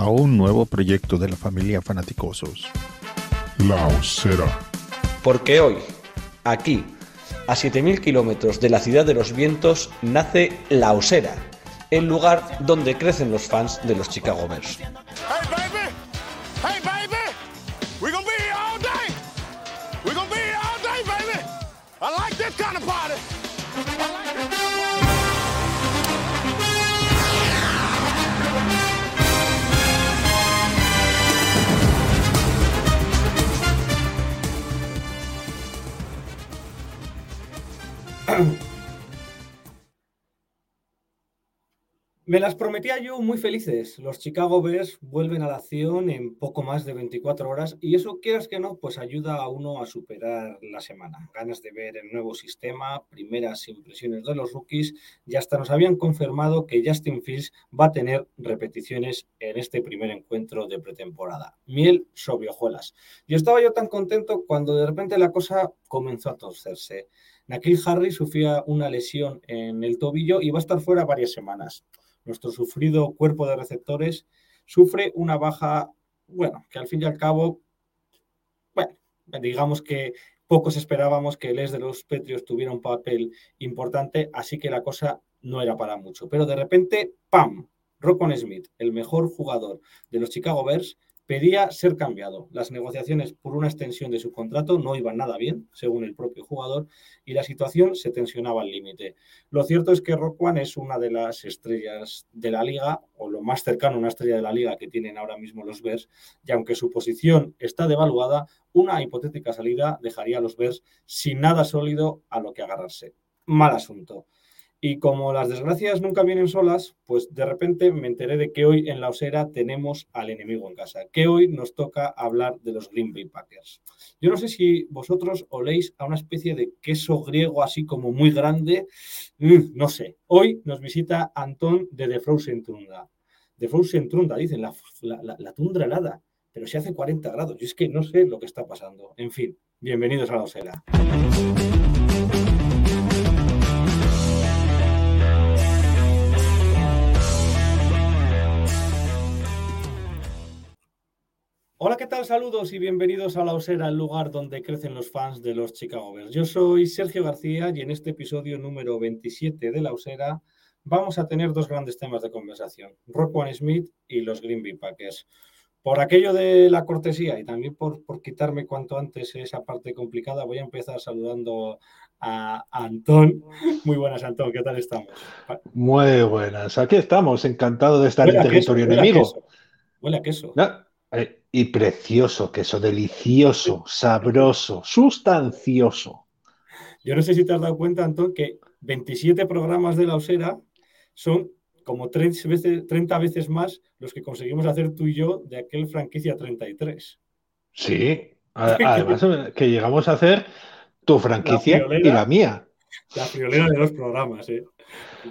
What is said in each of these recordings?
a un nuevo proyecto de la familia Fanaticosos. La Osera. Porque hoy, aquí, a 7.000 kilómetros de la ciudad de los vientos, nace La Osera, el lugar donde crecen los fans de los Chicago Bears. Me las prometía yo muy felices. Los Chicago Bears vuelven a la acción en poco más de 24 horas y eso, quieras que no, pues ayuda a uno a superar la semana. Ganas de ver el nuevo sistema, primeras impresiones de los rookies y hasta nos habían confirmado que Justin Fields va a tener repeticiones en este primer encuentro de pretemporada. Miel sobre hojuelas. Y estaba yo tan contento cuando de repente la cosa comenzó a torcerse. Nakil Harry sufría una lesión en el tobillo y va a estar fuera varias semanas nuestro sufrido cuerpo de receptores sufre una baja, bueno, que al fin y al cabo, bueno, digamos que pocos esperábamos que el es de los Petrios tuviera un papel importante, así que la cosa no era para mucho. Pero de repente, ¡pam! Rockon Smith, el mejor jugador de los Chicago Bears, pedía ser cambiado. Las negociaciones por una extensión de su contrato no iban nada bien, según el propio jugador, y la situación se tensionaba al límite. Lo cierto es que Rockwan es una de las estrellas de la liga, o lo más cercano a una estrella de la liga que tienen ahora mismo los Bears, y aunque su posición está devaluada, una hipotética salida dejaría a los Bears sin nada sólido a lo que agarrarse. Mal asunto. Y como las desgracias nunca vienen solas, pues de repente me enteré de que hoy en la osera tenemos al enemigo en casa, que hoy nos toca hablar de los Green Bay Packers. Yo no sé si vosotros oléis a una especie de queso griego así como muy grande, mm, no sé. Hoy nos visita Antón de The Frozen Tundra. The Frozen Tundra, dicen, la, la, tundra helada, pero se hace 40 grados. Y es que no sé lo que está pasando. En fin, bienvenidos a la osera. Tal? Saludos y bienvenidos a La Osera, el lugar donde crecen los fans de los Chicago Bears. Yo soy Sergio García y en este episodio número 27 de La Osera vamos a tener dos grandes temas de conversación, One Smith y los Green Bay Packers. Por aquello de la cortesía y también por, por quitarme cuanto antes esa parte complicada, voy a empezar saludando a Antón. Muy buenas, Antón, ¿qué tal estamos? Muy buenas, aquí estamos, encantado de estar en territorio enemigo. Huele a queso. No. Y precioso, queso delicioso, sabroso, sustancioso. Yo no sé si te has dado cuenta, Antón, que 27 programas de la Osera son como 30 veces, 30 veces más los que conseguimos hacer tú y yo de aquel franquicia 33. Sí, además que llegamos a hacer tu franquicia y la mía. La friolera de los programas, ¿eh?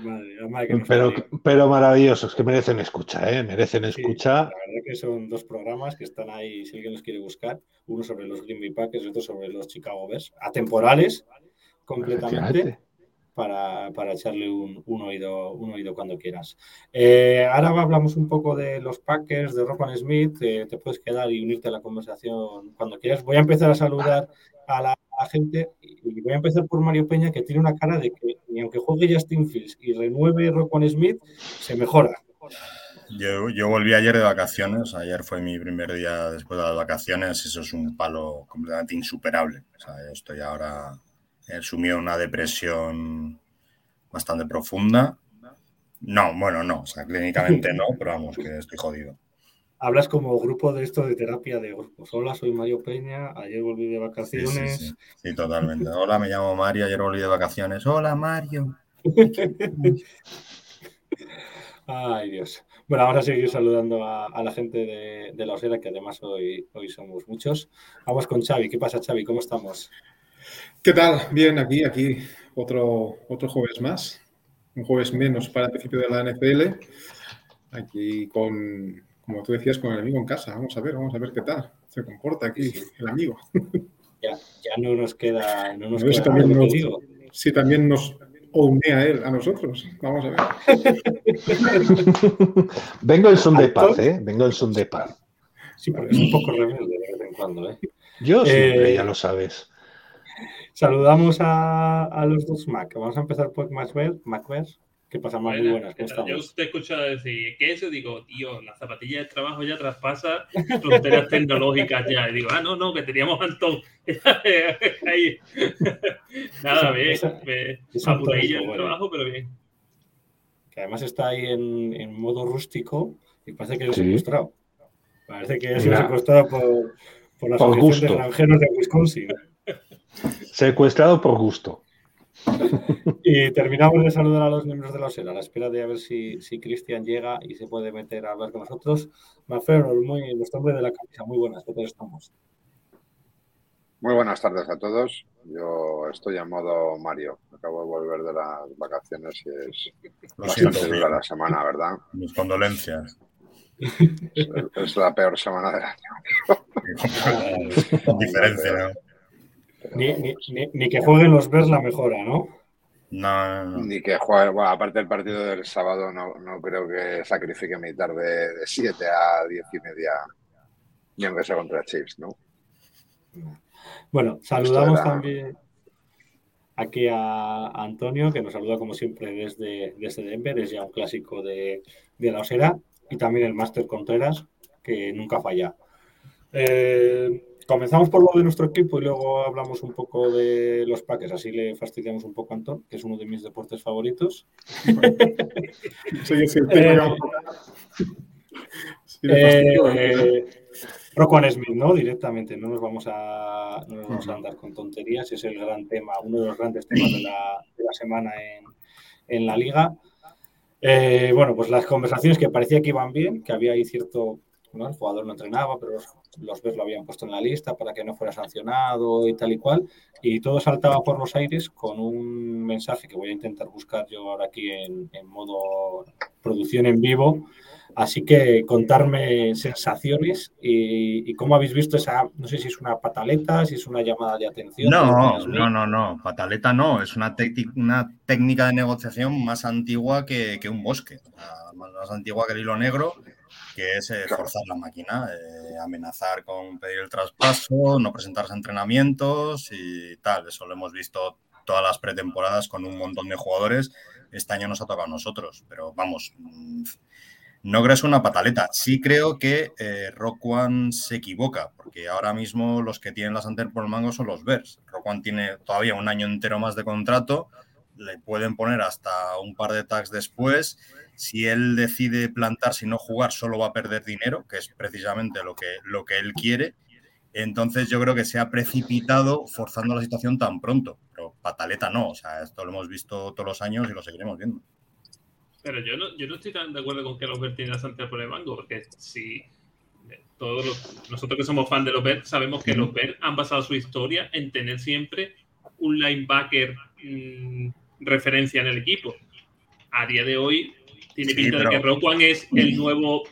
Madre, madre pero, pero, maravillosos, que merecen escucha, ¿eh? Merecen sí, escucha. La verdad que son dos programas que están ahí, si alguien los quiere buscar. Uno sobre los Green Bay Packers y otro sobre los Chicago Bears. Atemporales, completamente. Para, para, echarle un, un, oído, un oído cuando quieras. Eh, ahora hablamos un poco de los Packers, de Rockman Smith. Eh, te puedes quedar y unirte a la conversación cuando quieras. Voy a empezar a saludar a la, a gente y voy a empezar por Mario Peña, que tiene una cara de que ni aunque juegue Justin Fields y renueve Rockman Smith, se mejora. Yo, yo, volví ayer de vacaciones, ayer fue mi primer día después de las vacaciones, eso es un palo completamente insuperable. O sea, yo estoy ahora he sumido en una depresión bastante profunda. No, bueno, no, o sea, clínicamente no, pero vamos, que estoy jodido. Hablas como grupo de esto de terapia de grupos. Hola, soy Mario Peña, ayer volví de vacaciones. Sí, sí, sí. sí totalmente. Hola, me llamo Mario, ayer volví de vacaciones. Hola, Mario. Ay, Dios. Bueno, vamos a seguir saludando a, a la gente de, de, la Osera, que además hoy, hoy somos muchos. Vamos con Xavi. ¿Qué pasa, Xavi? ¿Cómo estamos? ¿Qué tal? Bien, aquí, aquí, otro, otro jueves más. Un jueves menos para el principio de la NFL. Aquí con, como tú decías, con el amigo en casa. Vamos a ver, vamos a ver qué tal se comporta aquí el amigo. Ya, ya no nos queda, no nos no, queda también nos, sí, también nos, o une a él, a nosotros. Vamos a ver. Vengo en son de paz, ¿eh? Vengo en son de paz. Sí, porque es un poco rebelde de vez en cuando, ¿eh? Yo siempre, Eh, ya lo sabes. Saludamos a, a los dos Mac. Vamos a empezar por Macbeth. Macbeth. ¿Qué pasa, Mac? Muy buenas, ¿cómo ¿qué tal? Yo te he escuchado decir que eso, digo, tío, la zapatilla de trabajo ya traspasa fronteras tecnológicas ya. Y digo, ah, no, no, que teníamos Antón. Ahí. Nada, Antón, el bueno. trabajo, pero bien. Que además está ahí en, en modo rústico y parece que lo Sí. secuestrado. Parece que ha sido Ya. secuestrado por, por la Por Asociación gusto. de Wisconsin. Secuestrado por gusto. Y terminamos de saludar a los miembros de la OSER a la espera de a ver si, si Cristian llega y se puede meter a hablar con nosotros. Maferol, muy, nuestro hombre de la camisa, muy buenas, ¿qué tal estamos? Muy buenas tardes a todos. Yo estoy en modo Mario. Acabo de volver de las vacaciones y es Lo bastante siento, dura la semana, ¿verdad? mis condolencias. Es, es la peor semana del año. Con diferencia, ¿no? Ni, ni- ni- ni que jueguen los Bears la mejora, ¿no? No, no, no. Ni que juegue, bueno, aparte del partido del sábado, no, no creo que sacrifique mi tarde de 7 a 10 y media, ni aunque sea contra Chiefs, ¿no? Bueno, saludamos era- también aquí a Antonio, que nos saluda como siempre desde, desde Denver, es ya un clásico de, de la Osera, y también el Máster Contreras, que nunca falla. Eh, comenzamos por lo de nuestro equipo y luego hablamos un poco de los Packers, así le fastidiamos un poco a Antón, que es uno de mis deportes favoritos. Sí, el Eh, fastidio, ¿eh? Eh, Roquan Smith, ¿no? Directamente, no nos vamos a, no nos vamos a andar con tonterías, es el gran tema, uno de los grandes temas de la, de la semana en, en la liga. Eh, bueno, pues las conversaciones que parecía que iban bien, que había ahí cierto, ¿no? el jugador no entrenaba, pero los, los Bears lo habían puesto en la lista para que no fuera sancionado y tal y cual, y todo saltaba por los aires con un mensaje que voy a intentar buscar yo ahora aquí en, en modo producción en vivo, Así que contarme sensaciones y, y cómo habéis visto esa, no sé si es una pataleta, si es una llamada de atención. No, no, no, no. Pataleta no. Es una, una técnica de negociación más antigua que, que un bosque. Más, más antigua que el hilo negro, que es eh, forzar la máquina, eh, amenazar con pedir el traspaso, no presentarse a entrenamientos y tal. Eso lo hemos visto todas las pretemporadas con un montón de jugadores. Este año nos ha tocado a nosotros, pero vamos. mm, No creo que es una pataleta. Sí creo que eh, Rock One se equivoca, porque ahora mismo los que tienen la sartén por el mango son los Bears. Rock One tiene todavía un año entero más de contrato, le pueden poner hasta un par de tags después. Si él decide plantarse y no jugar, solo va a perder dinero, que es precisamente lo que, lo que él quiere. Entonces yo creo que se ha precipitado forzando la situación tan pronto. Pero pataleta no, o sea, esto lo hemos visto todos los años y lo seguiremos viendo. Pero yo no, yo no estoy tan de acuerdo con que los Bears tienen la sartén por el mango, porque si todos los- nosotros que somos fan de los Bears sabemos que los Bears han basado su historia en tener siempre un linebacker mm, referencia en el equipo. A día de hoy tiene Sí, pinta de pero- que Roquan es el nuevo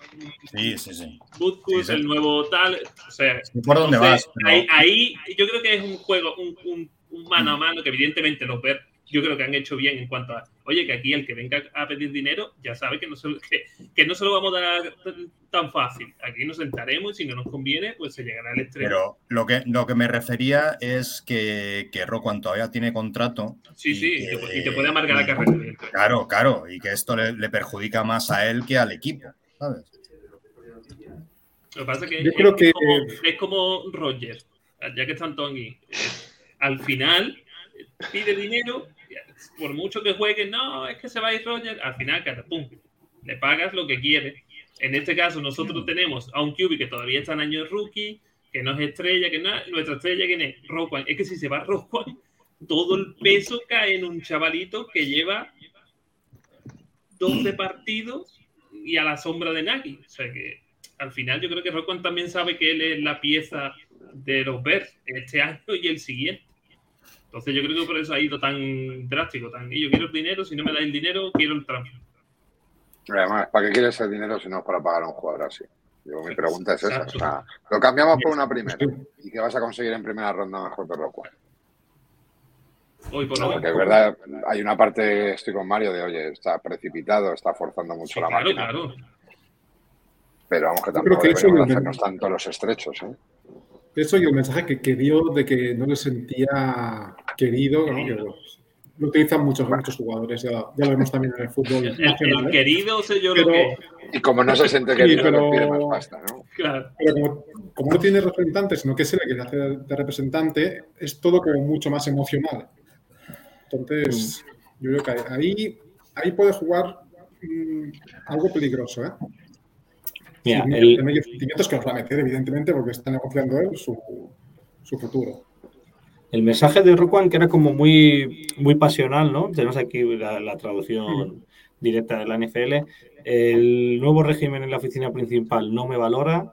Sí, sí, sí. Butkus, Sí, sí. el nuevo tal. O sea, por dónde entonces, vas, pero- ahí, ahí yo creo que es un juego, un, un- un mano a mano que evidentemente los Bears yo creo que han hecho bien en cuanto a, oye, que aquí el que venga a pedir dinero ya sabe que no se, lo- que, que no se lo vamos a dar tan- tan fácil. Aquí nos sentaremos y si no nos conviene, pues se llegará al extremo. Pero lo que, lo que me refería es que, que Roquan todavía tiene contrato. sí, y sí, y que- te, y te puede amargar la carrera. Claro, claro, y que esto le, le perjudica más a él que al equipo, ¿sabes? Lo que pasa es que, Yo es, creo que- como, es como Roger, ya que están aquí. Eh, Al final eh, pide dinero, por mucho que juegue, no, es que se va a ir Roger, al final, catapum, le pagas lo que quiere. En este caso, nosotros tenemos a un QB que todavía está en año de rookie, que no es estrella, que no, nuestra estrella, ¿quién es? Roquan. Es que si se va Roquan, todo el peso cae en un chavalito que lleva 12 partidos y a la sombra de Nagy. O sea que al final yo creo que Roquan también sabe que él es la pieza de los Bears este año y el siguiente. Entonces yo creo que por eso ha ido tan drástico, tan y yo quiero el dinero, si no me da el dinero, quiero el transfer. Además, ¿para qué quieres el dinero si no es para pagar a un jugador así? Yo, mi pregunta es esa. O sea, lo cambiamos por una primera. ¿Y qué vas a conseguir en primera ronda mejor que Rockwell? Hoy por No, hoy. porque es verdad, hay una parte, estoy con Mario, de oye, está precipitado, está forzando mucho Sí, la claro, máquina. claro. Pero vamos, que tampoco que eso lo- hacernos tanto los estrechos. ¿eh? Eso y el mensaje que, que dio de que no le sentía querido, ¿no? Que, bueno, lo utilizan muchos, muchos jugadores, ya, ya lo vemos también en el fútbol El, nacional. el ¿eh? querido sé yo lo Pero- que. Y como no se siente Sí, querido, pero- le pide más pasta, ¿no? Claro. Pero como, como no tiene representante, sino que es el que le hace de representante, es todo como mucho más emocional. Entonces, yo creo que ahí, ahí puede jugar mm, algo peligroso, ¿eh? Mira, Sí, el- de medios sentimientos que nos va a meter, evidentemente, porque está negociando él su, su futuro. El mensaje de Roquan, que era como muy, muy pasional, ¿no? Tenemos aquí la, la traducción directa de la NFL. El nuevo régimen en la oficina principal no me valora.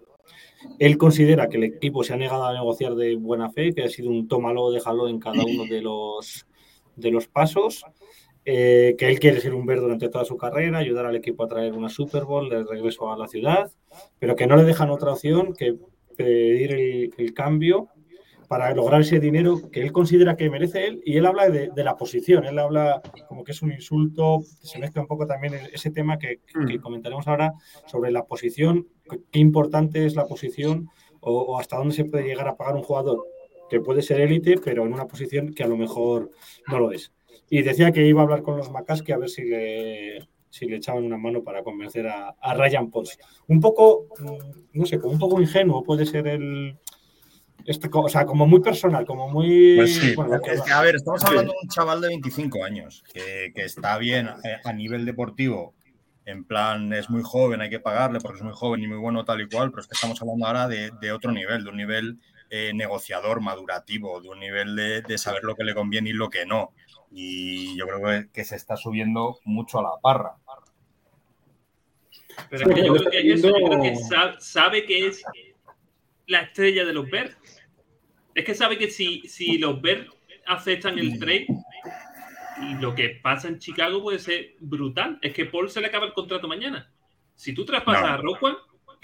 Él considera que el equipo se ha negado a negociar de buena fe, que ha sido un tómalo, déjalo en cada uno de los, de los pasos. eh, que él quiere ser un ver durante toda su carrera, ayudar al equipo a traer una Super Bowl de regreso a la ciudad, pero que no le dejan otra opción que pedir el, el cambio para lograr ese dinero que él considera que merece él. Y él habla de, de la posición, él habla como que es un insulto, se mezcla un poco también ese tema que, que comentaremos ahora sobre la posición, qué importante es la posición o, o hasta dónde se puede llegar a pagar un jugador que puede ser élite, pero en una posición que a lo mejor no lo es. Y decía que iba a hablar con los McCaskey a ver si le, si le echaban una mano para convencer a, a Ryan Pauls. Un poco, mm, no sé, como un poco ingenuo puede ser el... Este, o sea, como muy personal, como muy... Pues sí, bueno, es que, a ver, estamos Sí. hablando de un chaval de 25 años que, que está bien eh, a nivel deportivo, en plan es muy joven, hay que pagarle porque es muy joven y muy bueno tal y cual, pero es que estamos hablando ahora de, de otro nivel, de un nivel eh, negociador, madurativo, de un nivel de, de saber lo que le conviene y lo que no. Y yo creo que, que se está subiendo mucho a la parra. Pero es que yo creo que eso, yo creo que sabe que es la estrella de los Bears. Es que sabe que si, si los Bears aceptan el trade, y lo que pasa en Chicago puede ser brutal. Es que Paul se le acaba el contrato mañana. Si tú traspasas No. a Rockwell,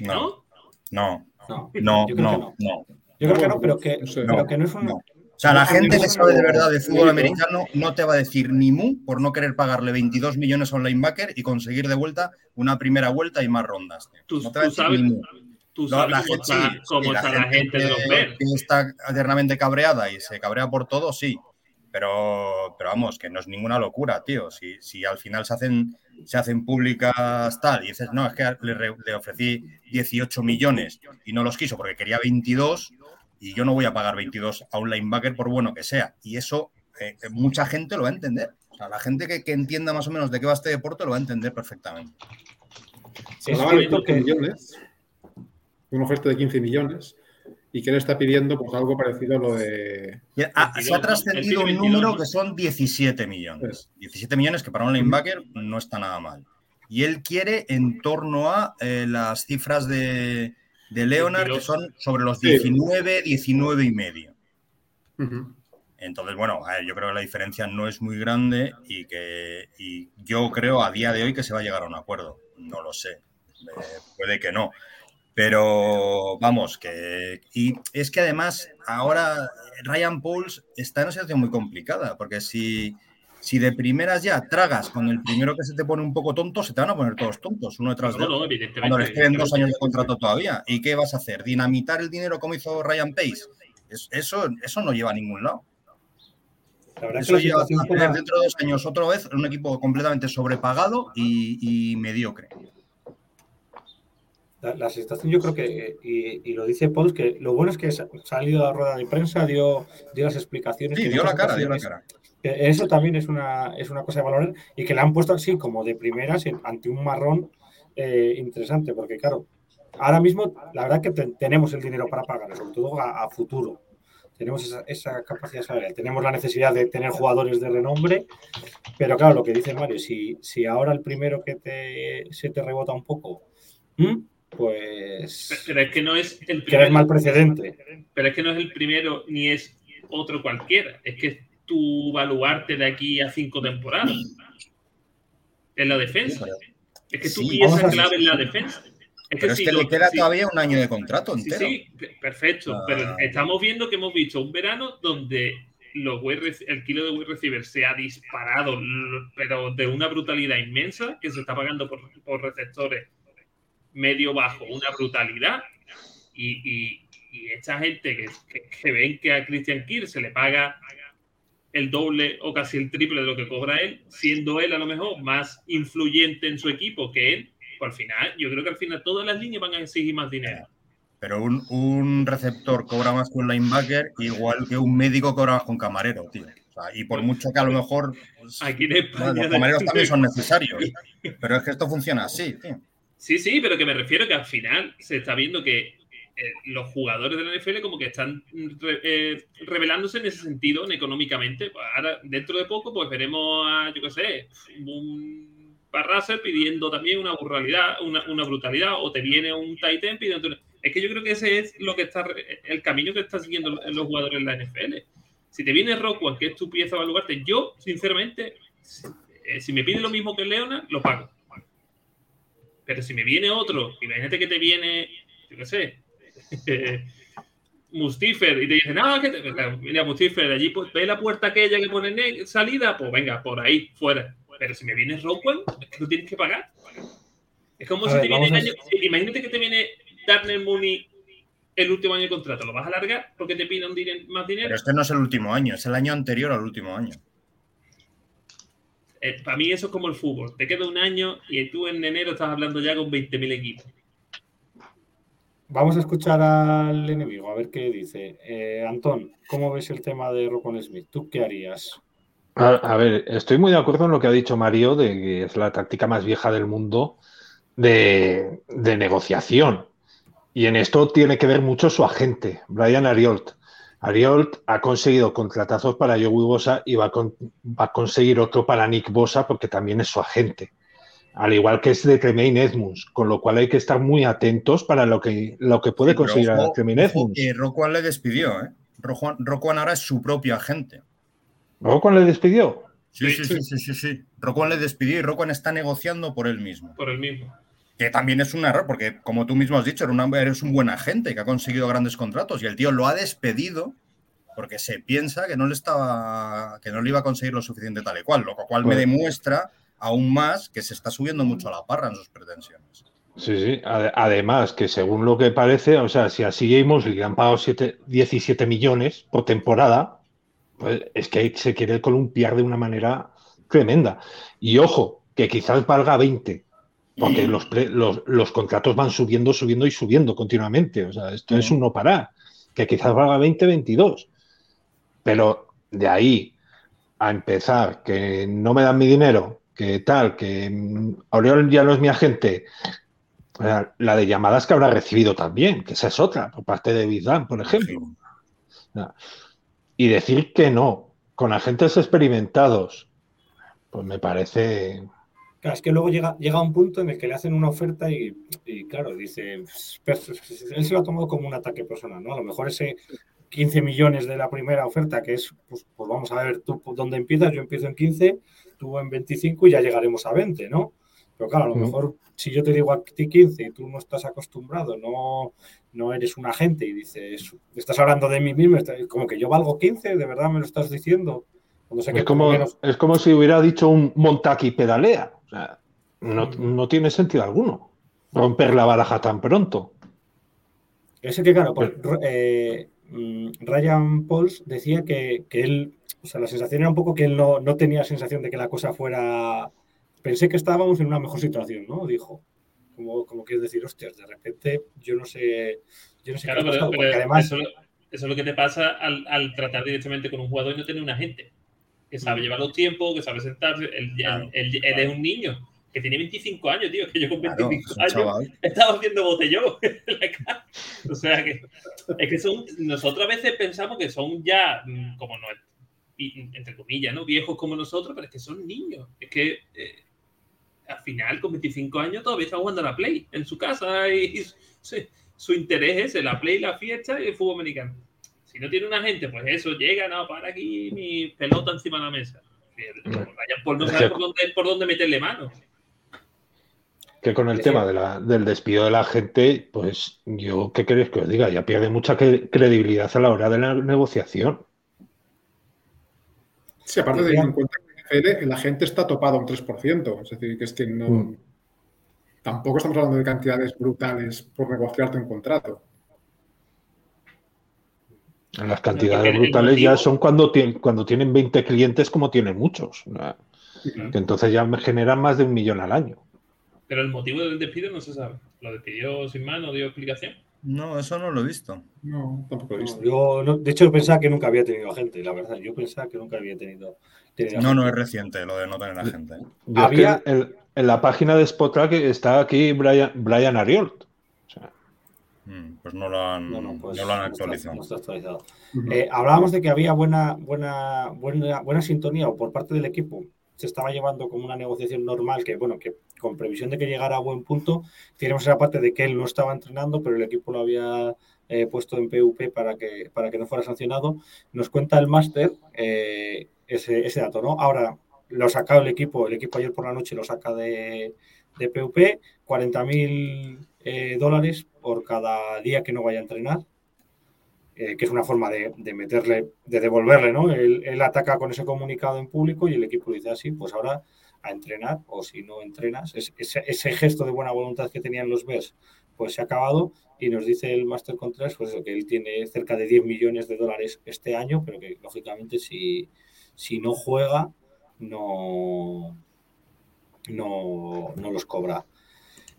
No, ¿no? no, No, no, yo creo que no, no. no. Yo creo que no, pero que No sé. pero que no es un... No. O sea, la gente que sabe de verdad de fútbol americano no te va a decir ni mu por no querer pagarle 22 millones a un linebacker y conseguir de vuelta una primera vuelta y más rondas. tío. Tú, no te va a tú decir sabes, ni mu. Tú sabes la cómo gente, está, sí, cómo sí, la está la gente de los que está eternamente cabreada y se cabrea por todo, sí. Pero, pero vamos, que no es ninguna locura, tío. Si, si al final se hacen, se hacen públicas tal y dices, no, es que le, re- le ofrecí 18 millones y no los quiso porque quería 22 y yo no voy a pagar 22 a un linebacker por bueno que sea. Y eso eh, mucha gente lo va a entender. O sea, la gente que, que entienda más o menos de qué va este deporte lo va a entender perfectamente. Se Es hablaba de cierto 15 que- millones, una oferta de 15 millones, y que él está pidiendo pues, algo parecido a lo de. 22, se ha trascendido un 22, número que son 17 millones. 17 millones que para un linebacker no está nada mal. Y él quiere en torno a eh, las cifras de, de Leonard, que 22. son sobre los Sí. 19, 19 y medio. Entonces, bueno, a ver, yo creo que la diferencia no es muy grande y que y yo creo a día de hoy que se va a llegar a un acuerdo. No lo sé. Eh, puede que no. Pero vamos, que. Y es que además, ahora Ryan Pauls está en una situación muy complicada, porque si, si de primeras ya tragas con el primero que se te pone un poco tonto, se te van a poner todos tontos, uno detrás de No, no, otro. evidentemente. Cuando les queden dos años de contrato todavía. ¿Y qué vas a hacer? ¿Dinamitar el dinero como hizo Ryan Pace? Es- eso, eso no lleva a ningún lado. La verdad es que Eso lleva a tener dentro de dos años otra vez un equipo completamente sobrepagado y, y mediocre. La, la situación yo creo que, y, y lo dice Paul, que lo bueno es que sa- salido a la rueda de prensa, dio, dio las explicaciones. Sí, dio la cara, dio la cara. Eso también es una, es una cosa de valorar y que le han puesto así como de primeras ante un marrón eh, interesante, porque claro, ahora mismo la verdad que te- tenemos el dinero para pagar, sobre todo a, a futuro. Tenemos esa, esa capacidad salarial, tenemos la necesidad de tener jugadores de renombre, pero claro, lo que dice Mario, si, si ahora el primero que te, se te rebota un poco. Pues Pero es que no es el que eres primero. mal precedente. Pero es que no es el primero ni es otro cualquiera. Es que es tu baluarte de aquí a cinco temporadas. En la defensa. Es que tú Sí, piezas vamos a- clave en la defensa. Es Pero es si que lo- le queda todavía un año de contrato Sí, entero. sí, pe- perfecto. Ah. Pero estamos viendo que hemos visto un verano donde los el kilo de wide receiver se ha disparado, pero de una brutalidad inmensa, que se está pagando por, por receptores medio bajo, una brutalidad. Y, esta gente que, que, ven que a Christian Kirk se le paga el doble o casi el triple de lo que cobra él, siendo él a lo mejor más influyente en su equipo que él, pues al final, yo creo que al final todas las líneas van a exigir más dinero. Pero un, receptor cobra más que un linebacker, igual que un médico cobra más con camarero, tío. y por mucho que a lo mejor pues, Aquí en España, los camareros también son necesarios. Pero es que esto funciona así, tío. Sí, sí, pero que me refiero que al final se está viendo que eh, los jugadores de la NFL como que están eh, revelándose en ese sentido económicamente. Pues ahora, dentro de poco, pues veremos a, yo qué sé, un Barraser pidiendo también una brutalidad, una, brutalidad, o te viene un Titan pidiendo... Es que yo creo que ese es lo que está, el camino que están siguiendo los jugadores en la NFL. Si te viene Rockwell, que es tu pieza lugar, yo, sinceramente, eh, si me pide lo mismo que Leona, lo pago. Pero si me viene otro, imagínate que te viene, yo qué sé, Mustifer y te dicen, ah, que mira, Mustifer, allí pues, ve la puerta aquella que pone salida, pues venga, por ahí, fuera. Pero si me viene Rockwell, es que lo tienes que pagar. Es como si te viene año, imagínate que te viene Darnell Mooney el último año de contrato, ¿lo vas a alargar porque te piden más dinero? Pero este no es el último año, es el año anterior al último año. Eh, para mí eso es como el fútbol. Te queda un año y tú en enero estás hablando ya con 20.000 equipos. Vamos a escuchar al enemigo, a ver qué dice. Eh, Antón, ¿cómo ves el tema de Rocon Smith? ¿Tú qué harías? A, ver, estoy muy de acuerdo en lo que ha dicho Mario, de que es la táctica más vieja del mundo de, negociación. Y en esto tiene que ver mucho su agente, Brian Ariolt. Ariolt ha conseguido contratazos para Joey Bosa y va a conseguir otro para Nick Bosa porque también es su agente al igual que es de Tremaine Edmunds, con lo cual hay que estar muy atentos para lo que, lo que puede conseguir a Tremaine Edmunds. Y Roquan le despidió, ¿eh? Roquan ahora es su propio agente. ¿Roquan le despidió? Sí, sí, sí, sí, sí, sí. le despidió y Roquan está negociando por él mismo. Por él mismo. Que también es un error, porque como tú mismo has dicho, eres un buen agente que ha conseguido grandes contratos y el tío lo ha despedido porque se piensa que no le estaba que no le iba a conseguir lo suficiente tal y cual, lo cual me demuestra aún más que se está subiendo mucho a la parra en sus pretensiones. Sí, sí. Además, que según lo que parece, o sea, si a CJ Mosley le han pagado 17 millones por temporada, pues es que se quiere columpiar de una manera tremenda. Y ojo, que quizás valga 20, porque los, los, contratos van subiendo, subiendo y subiendo continuamente. O sea, esto es un no parar, que quizás valga 20, 22. Pero de ahí a empezar, que no me dan mi dinero, que tal, que Oriol ya no es mi agente, la de llamadas que habrá recibido también, que esa es otra, por parte de Bizan, por ejemplo. Y decir que no, con agentes experimentados, pues me parece... Claro, es que luego llega, llega un punto en el que le hacen una oferta y, claro, dice, pues, él se lo ha tomado como un ataque personal, ¿no? A lo mejor ese 15 millones de la primera oferta, que es, pues, pues vamos a ver tú dónde empiezas, yo empiezo en 15, tú en 25 y ya llegaremos a 20, ¿no? Pero claro, a lo mejor si yo te digo a ti 15 y tú no estás acostumbrado, no, no eres un agente y dices, estás hablando de mí mismo, como que yo valgo 15, ¿de verdad me lo estás diciendo? es, como, es como si hubiera dicho un montaki pedalea. O sea, no, mm. no, tiene sentido alguno romper la baraja tan pronto. Ese que, claro, pues, eh, mm, Ryan Pauls decía que, que él o sea, la sensación era un poco que él no, no tenía sensación de que la cosa fuera. Pensé que estábamos en una mejor situación, ¿no? Dijo. Como, como quieres decir, hostias, de repente yo no sé. Yo no sé claro, qué ha pero, además. Eso, es lo que te pasa al, al, tratar directamente con un jugador y no tener un agente. Que sabe llevar los tiempos, que sabe sentarse. Él, él, él, es un niño que tiene 25 años, tío, que yo con 25 años estaba haciendo botellón O sea que es que son, nosotros a veces pensamos que son ya mm, como no, entre comillas, ¿no? Viejos como nosotros, pero es que son niños. Es que eh, al final, con 25 años, todavía está jugando a la Play en su casa y, su interés es la Play, la fiesta y el fútbol americano. Si no tiene una gente, pues eso, llega, no, para aquí mi pelota encima de la mesa. Por no saber por dónde, por dónde meterle mano. Que con el tema del despido de la gente, pues yo, ¿qué queréis que os diga? Ya pierde mucha credibilidad a la hora de la negociación. Sí, aparte de en cuenta que en NFL la gente está topado a un 3%. Es decir, que es que no. Mm. Tampoco estamos hablando de cantidades brutales por negociarte un contrato. Las cantidades brutales ya son cuando, tienen cuando tienen 20 clientes como tienen muchos. Que entonces ya me generan más de un millón al año. Pero el motivo del despido no se sabe. ¿Lo despidió sin más? ¿No dio explicación? No, eso no lo he visto. No, tampoco lo he visto. Yo, no- de hecho, pensaba que nunca había tenido agente, la verdad. Yo pensaba que nunca había tenido. tenido No, no es reciente lo de no tener agente. ¿eh? Yo es que Había- en, en la página de Spotrack está aquí Brian, Brian Ariolt. Mm, Pues no lo han, No, no, pues no lo han no está- actualizado. no está actualizado. Ujú. Eh, hablábamos de que había buena, buena, buena, buena sintonía o por parte del equipo. Se estaba llevando como una negociación normal que, bueno, que con previsión de que llegara a buen punto, tenemos esa parte de que él no estaba entrenando, pero el equipo lo había eh, puesto en PUP para que, para que no fuera sancionado. Nos cuenta el máster eh, ese, ese dato, ¿no? Ahora lo ha sacado el equipo, el equipo ayer por la noche lo saca de, de PUP, 40.000 eh, dólares por cada día que no vaya a entrenar eh, que es una forma de, meterle, de devolverle, ¿no? Él, ataca con ese comunicado en público y el equipo dice así, pues ahora a entrenar, o si no entrenas, es- ese, gesto de buena voluntad que tenían los BES, pues se ha acabado y nos dice el Master Contreras, pues eso, que él tiene cerca de 10 millones de dólares este año, pero que lógicamente si, si no juega, no, no, no los cobra.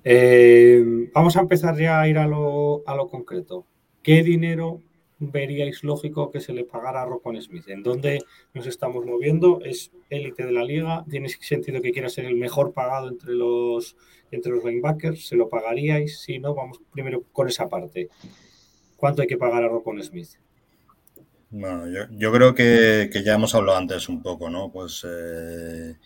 Eh, vamos a empezar ya a ir a lo, concreto. ¿Qué dinero veríais lógico que se le pagara a Rockwell Smith? ¿En dónde nos estamos moviendo? ¿Es élite de la liga? ¿Tiene sentido que quiera ser el mejor pagado entre los, entre los linebackers? ¿Se lo pagaríais? Si no, vamos primero con esa parte. ¿Cuánto hay que pagar a Rockwell Smith? Bueno, yo, creo que, que ya hemos hablado antes un poco, ¿no? Pues eh,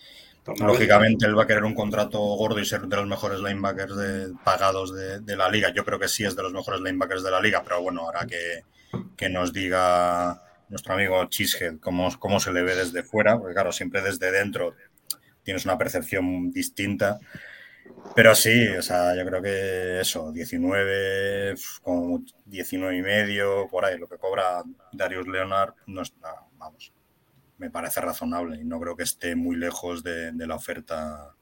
lógicamente él va a querer un contrato gordo y ser de los mejores linebackers de- pagados de, la liga. Yo creo que sí es de los mejores linebackers de la liga, pero bueno, ahora que, que nos diga nuestro amigo Cheesehead cómo, cómo se le ve desde fuera, porque claro, siempre desde dentro tienes una percepción distinta. Pero sí, o sea, yo creo que eso, 19, pf, como 19 y medio, por ahí, lo que cobra Darius Leonard, no está, vamos, me parece razonable y no creo que esté muy lejos de, de la oferta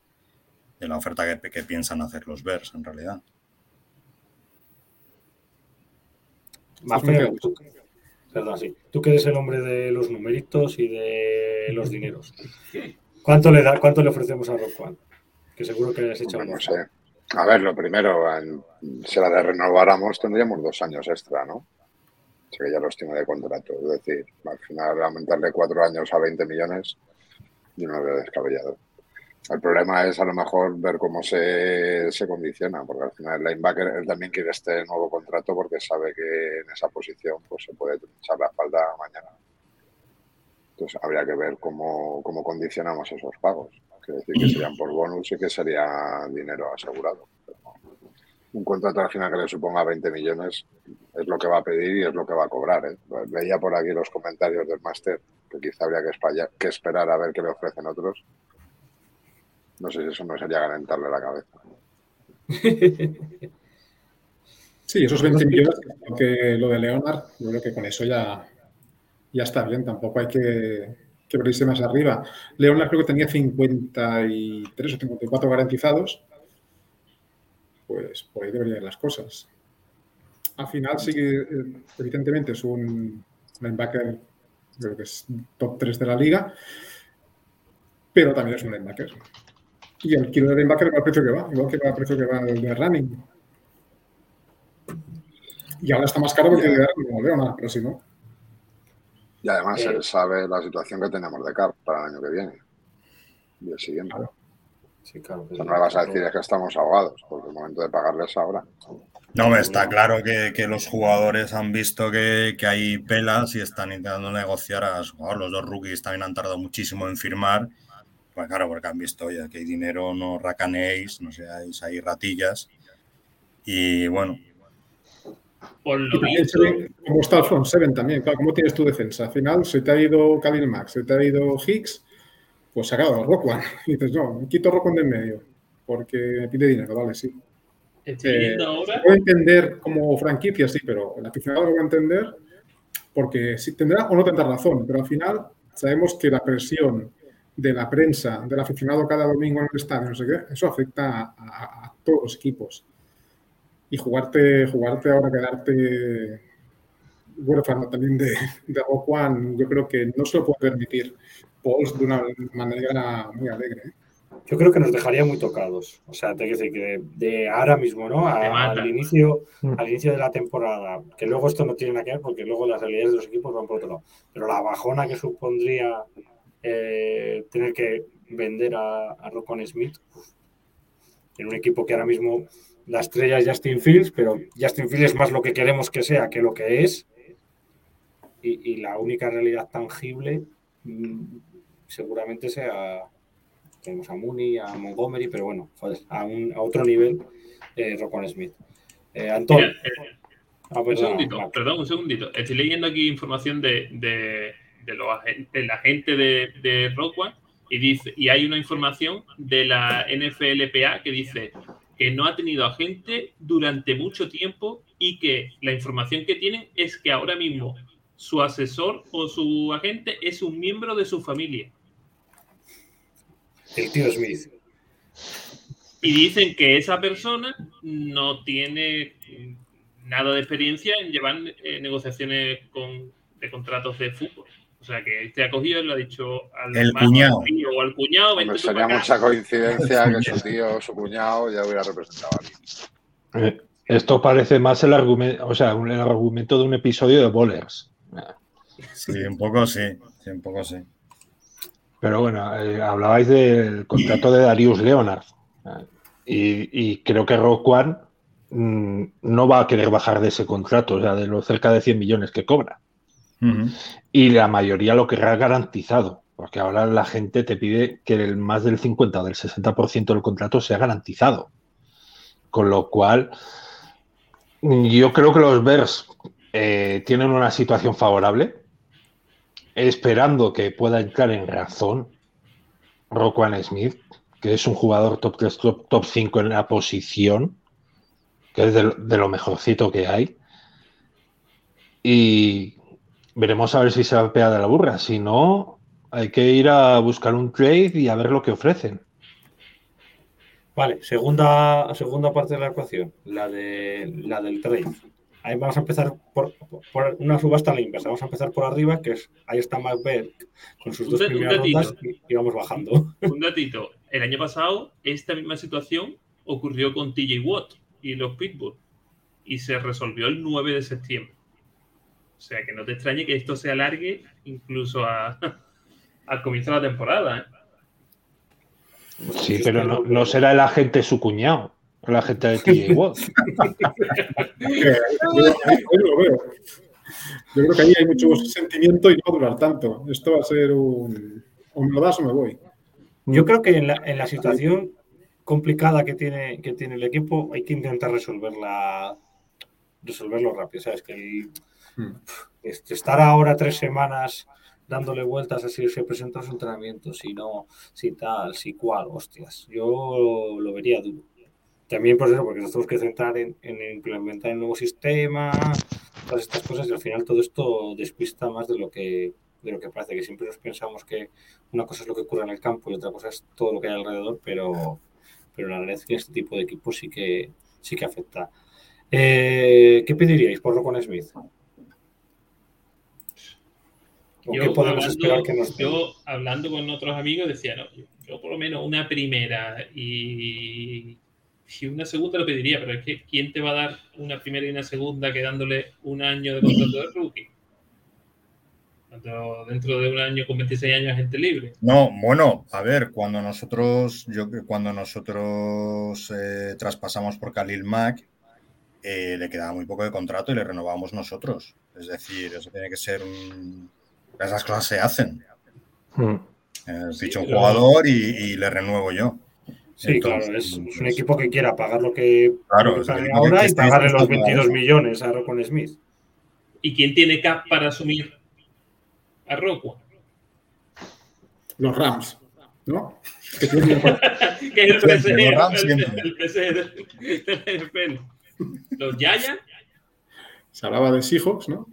de la oferta que, que piensan hacer los Bears en realidad. Tú, perdón, sí. Tú que eres el hombre de los numeritos y de los dineros. ¿Cuánto le da, cuánto le ofrecemos a Rockwell? Que seguro que le has echado Hombre, no un sé. A ver, lo primero, en- si la de renováramos, tendríamos dos años extra, ¿no? Que ya los tiene de contrato. Es decir, al final aumentarle cuatro años a 20 millones, yo no lo veo descabellado. El problema es a lo mejor ver cómo se, se condiciona, porque al final el linebacker él también quiere este nuevo contrato porque sabe que en esa posición pues se puede echar la espalda mañana. Entonces habría que ver cómo, cómo condicionamos esos pagos. Quiere decir que serían por bonus y que sería dinero asegurado. Pero un contrato al final que le suponga 20 millones es lo que va a pedir y es lo que va a cobrar. ¿eh? Veía por aquí los comentarios del máster que quizá habría que, que esperar a ver qué le ofrecen otros. No sé si eso no sería calentarle la cabeza. Sí, esos 20 millones, lo que lo de Leonard, yo creo que con eso ya, ya está bien, tampoco hay que, que más arriba. Leonard creo que tenía 53 o 54 garantizados, pues por ahí deberían ir las cosas. Al final sí que, eh, evidentemente, es un linebacker, creo que es top 3 de la liga, pero también es un linebacker. Y el kilo de linebacker va al precio que va, igual que va al precio que va el de running. Y ahora está más caro porque de running no veo nada, pero si no. Y además Eh. él sabe la situación que tenemos de CAR para el año que viene y el siguiente. Sí, claro. No le vas a decir es que estamos ahogados, porque el momento de pagarles ahora. No, está claro que, que los jugadores han visto que, que hay pelas y están intentando negociar a su jugador. Los dos rookies también han tardado muchísimo en firmar. Pues claro, porque han visto, oye, que hay dinero, no racaneéis, no seáis ahí ratillas. Y bueno, Por Y lo también se visto, ve cómo está el front seven también. Claro, ¿cómo tienes tu defensa? Al final, se te ha ido Khalil Max, se te ha ido Hicks, pues se ha quedado Rockwan. Y dices, no, quito Rockwan de en medio, porque me pide dinero, vale, sí. Eh, ahora. Puedo entender como franquicia, sí, pero el aficionado lo va a entender porque sí tendrá o no tendrá razón, pero al final sabemos que la presión de la prensa, del aficionado cada domingo en el estadio, no sé qué, eso afecta a, a- a todos los equipos. Y jugarte, jugarte ahora, quedarte huérfano también de, de Rock One, yo creo que no se lo puede permitir Pauls de una manera muy alegre. ¿eh? Yo creo que nos dejaría muy tocados. O sea, te quiero decir que de, ahora mismo, ¿no? A- al inicio, Mm. al inicio de la temporada, que luego esto no tiene nada que ver porque luego las realidades de los equipos van por otro lado. Pero la bajona que supondría eh, tener que vender a, a Rocon Smith uf, en un equipo que ahora mismo la estrella es Justin Fields, pero Justin Fields es más lo que queremos que sea que lo que es. Y, y la única realidad tangible mm, seguramente sea tenemos a Mooney, a Montgomery, pero bueno, joder, a, un, a otro nivel, eh, Smith. Eh, Antón, Mira, eh, ah, un perdona, segundito, perdón, un segundito. Estoy leyendo aquí información de, de, de los agen- del agente de, de Rock One y dice, y hay una información de la NFLPA que dice que no ha tenido agente durante mucho tiempo y que la información que tienen es que ahora mismo su asesor o su agente es un miembro de su familia. El tío Smith. Y dicen que esa persona no tiene nada de experiencia en llevar eh, negociaciones con, de contratos de fútbol. O sea, que este ha cogido y lo ha dicho al El hermano, cuñado. al tío o al cuñado. Tú sería mucha coincidencia que su tío o su cuñado ya hubiera representado aquí. Eh, Esto parece más el argumento, o sea, el argumento de un episodio de Bowlers. Sí, un poco sí, sí, un poco sí. Pero bueno, eh, hablabais del contrato de Darius Leonard. Y, y creo que Rock One mm, no va a querer bajar de ese contrato, o sea, de los cerca de 100 millones que cobra. Y la mayoría lo querrá garantizado, porque ahora la gente te pide que el más del 50 o del 60% del contrato sea garantizado. Con lo cual, yo creo que los Bears eh, tienen una situación favorable, esperando que pueda entrar en razón Roquan Smith, que es un jugador top 3, top, top 5 en la posición, que es de, lo- mejorcito que hay. Y veremos a ver si se va a pegar de la burra. Si no, hay que ir a buscar un trade y a ver lo que ofrecen. Vale, segunda, segunda parte de la ecuación, la, de, la del trade. Ahí vamos a empezar por, por una subasta a la inversa. Vamos a empezar por arriba, que es ahí está Macbeth con sus Un dos primeras datito. rondas y, y vamos bajando. Un datito. El año pasado, esta misma situación ocurrió con TJ Watt y los Pitbull. Y se resolvió el 9 de septiembre. O sea, que no te extrañe que esto se alargue incluso a, al comienzo de la temporada. ¿eh? Sí, pero no, no será el agente su cuñado, el agente de TJ Watt. Yo, ahí- ahí lo veo. Yo creo que ahí hay mucho sentimiento y no va a durar tanto. Esto va a ser un. O me lo das o me voy. Yo creo que en la, en la situación complicada que tiene, que tiene el equipo hay que intentar resolverla resolverlo rápido. ¿Sabes? Que el- Hmm. este, estar ahora tres semanas dándole vueltas a si se presentan los entrenamientos, si no, si tal, si cual, hostias. Yo lo vería duro. También por eso, porque nos tenemos que centrar en, en implementar el nuevo sistema, todas estas cosas, y al final todo esto despista más de lo que de lo que parece, que siempre nos pensamos que una cosa es lo que ocurre en el campo y otra cosa es todo lo que hay alrededor, pero, pero la verdad es que este tipo de equipos sí que, sí que afecta. Eh, ¿Qué pediríais por Rocon Smith? ¿O Yo, qué podemos hablando, esperar que nos yo, hablando con otros amigos, decía, no, yo, yo por lo menos una primera y, y una segunda lo pediría, pero es que ¿quién te va a dar una primera y una segunda quedándole un año de contrato de rookie? Cuando dentro de un año con 26 años gente libre. No, bueno, a ver, cuando nosotros, yo cuando nosotros eh, traspasamos por Khalil Mack, eh, le quedaba muy poco de contrato y le renovamos nosotros. Es decir, eso tiene que ser un... Esas cosas se hacen. Hmm. Eh, Sí, ficho un pero- jugador y, y le renuevo yo. Sí, Entonces, claro, es, es un equipo que quiera pagar lo que, Claro, lo que es que- ahora que y pagarle los dispuesto a 22 eso. millones a Rocon Smith. ¿Y quién tiene cap para asumir a Rockwell? Los Rams, ¿no? Que es el Siempre, PC, los Rams el. Los Yaya, Se hablaba de Seahawks, ¿no?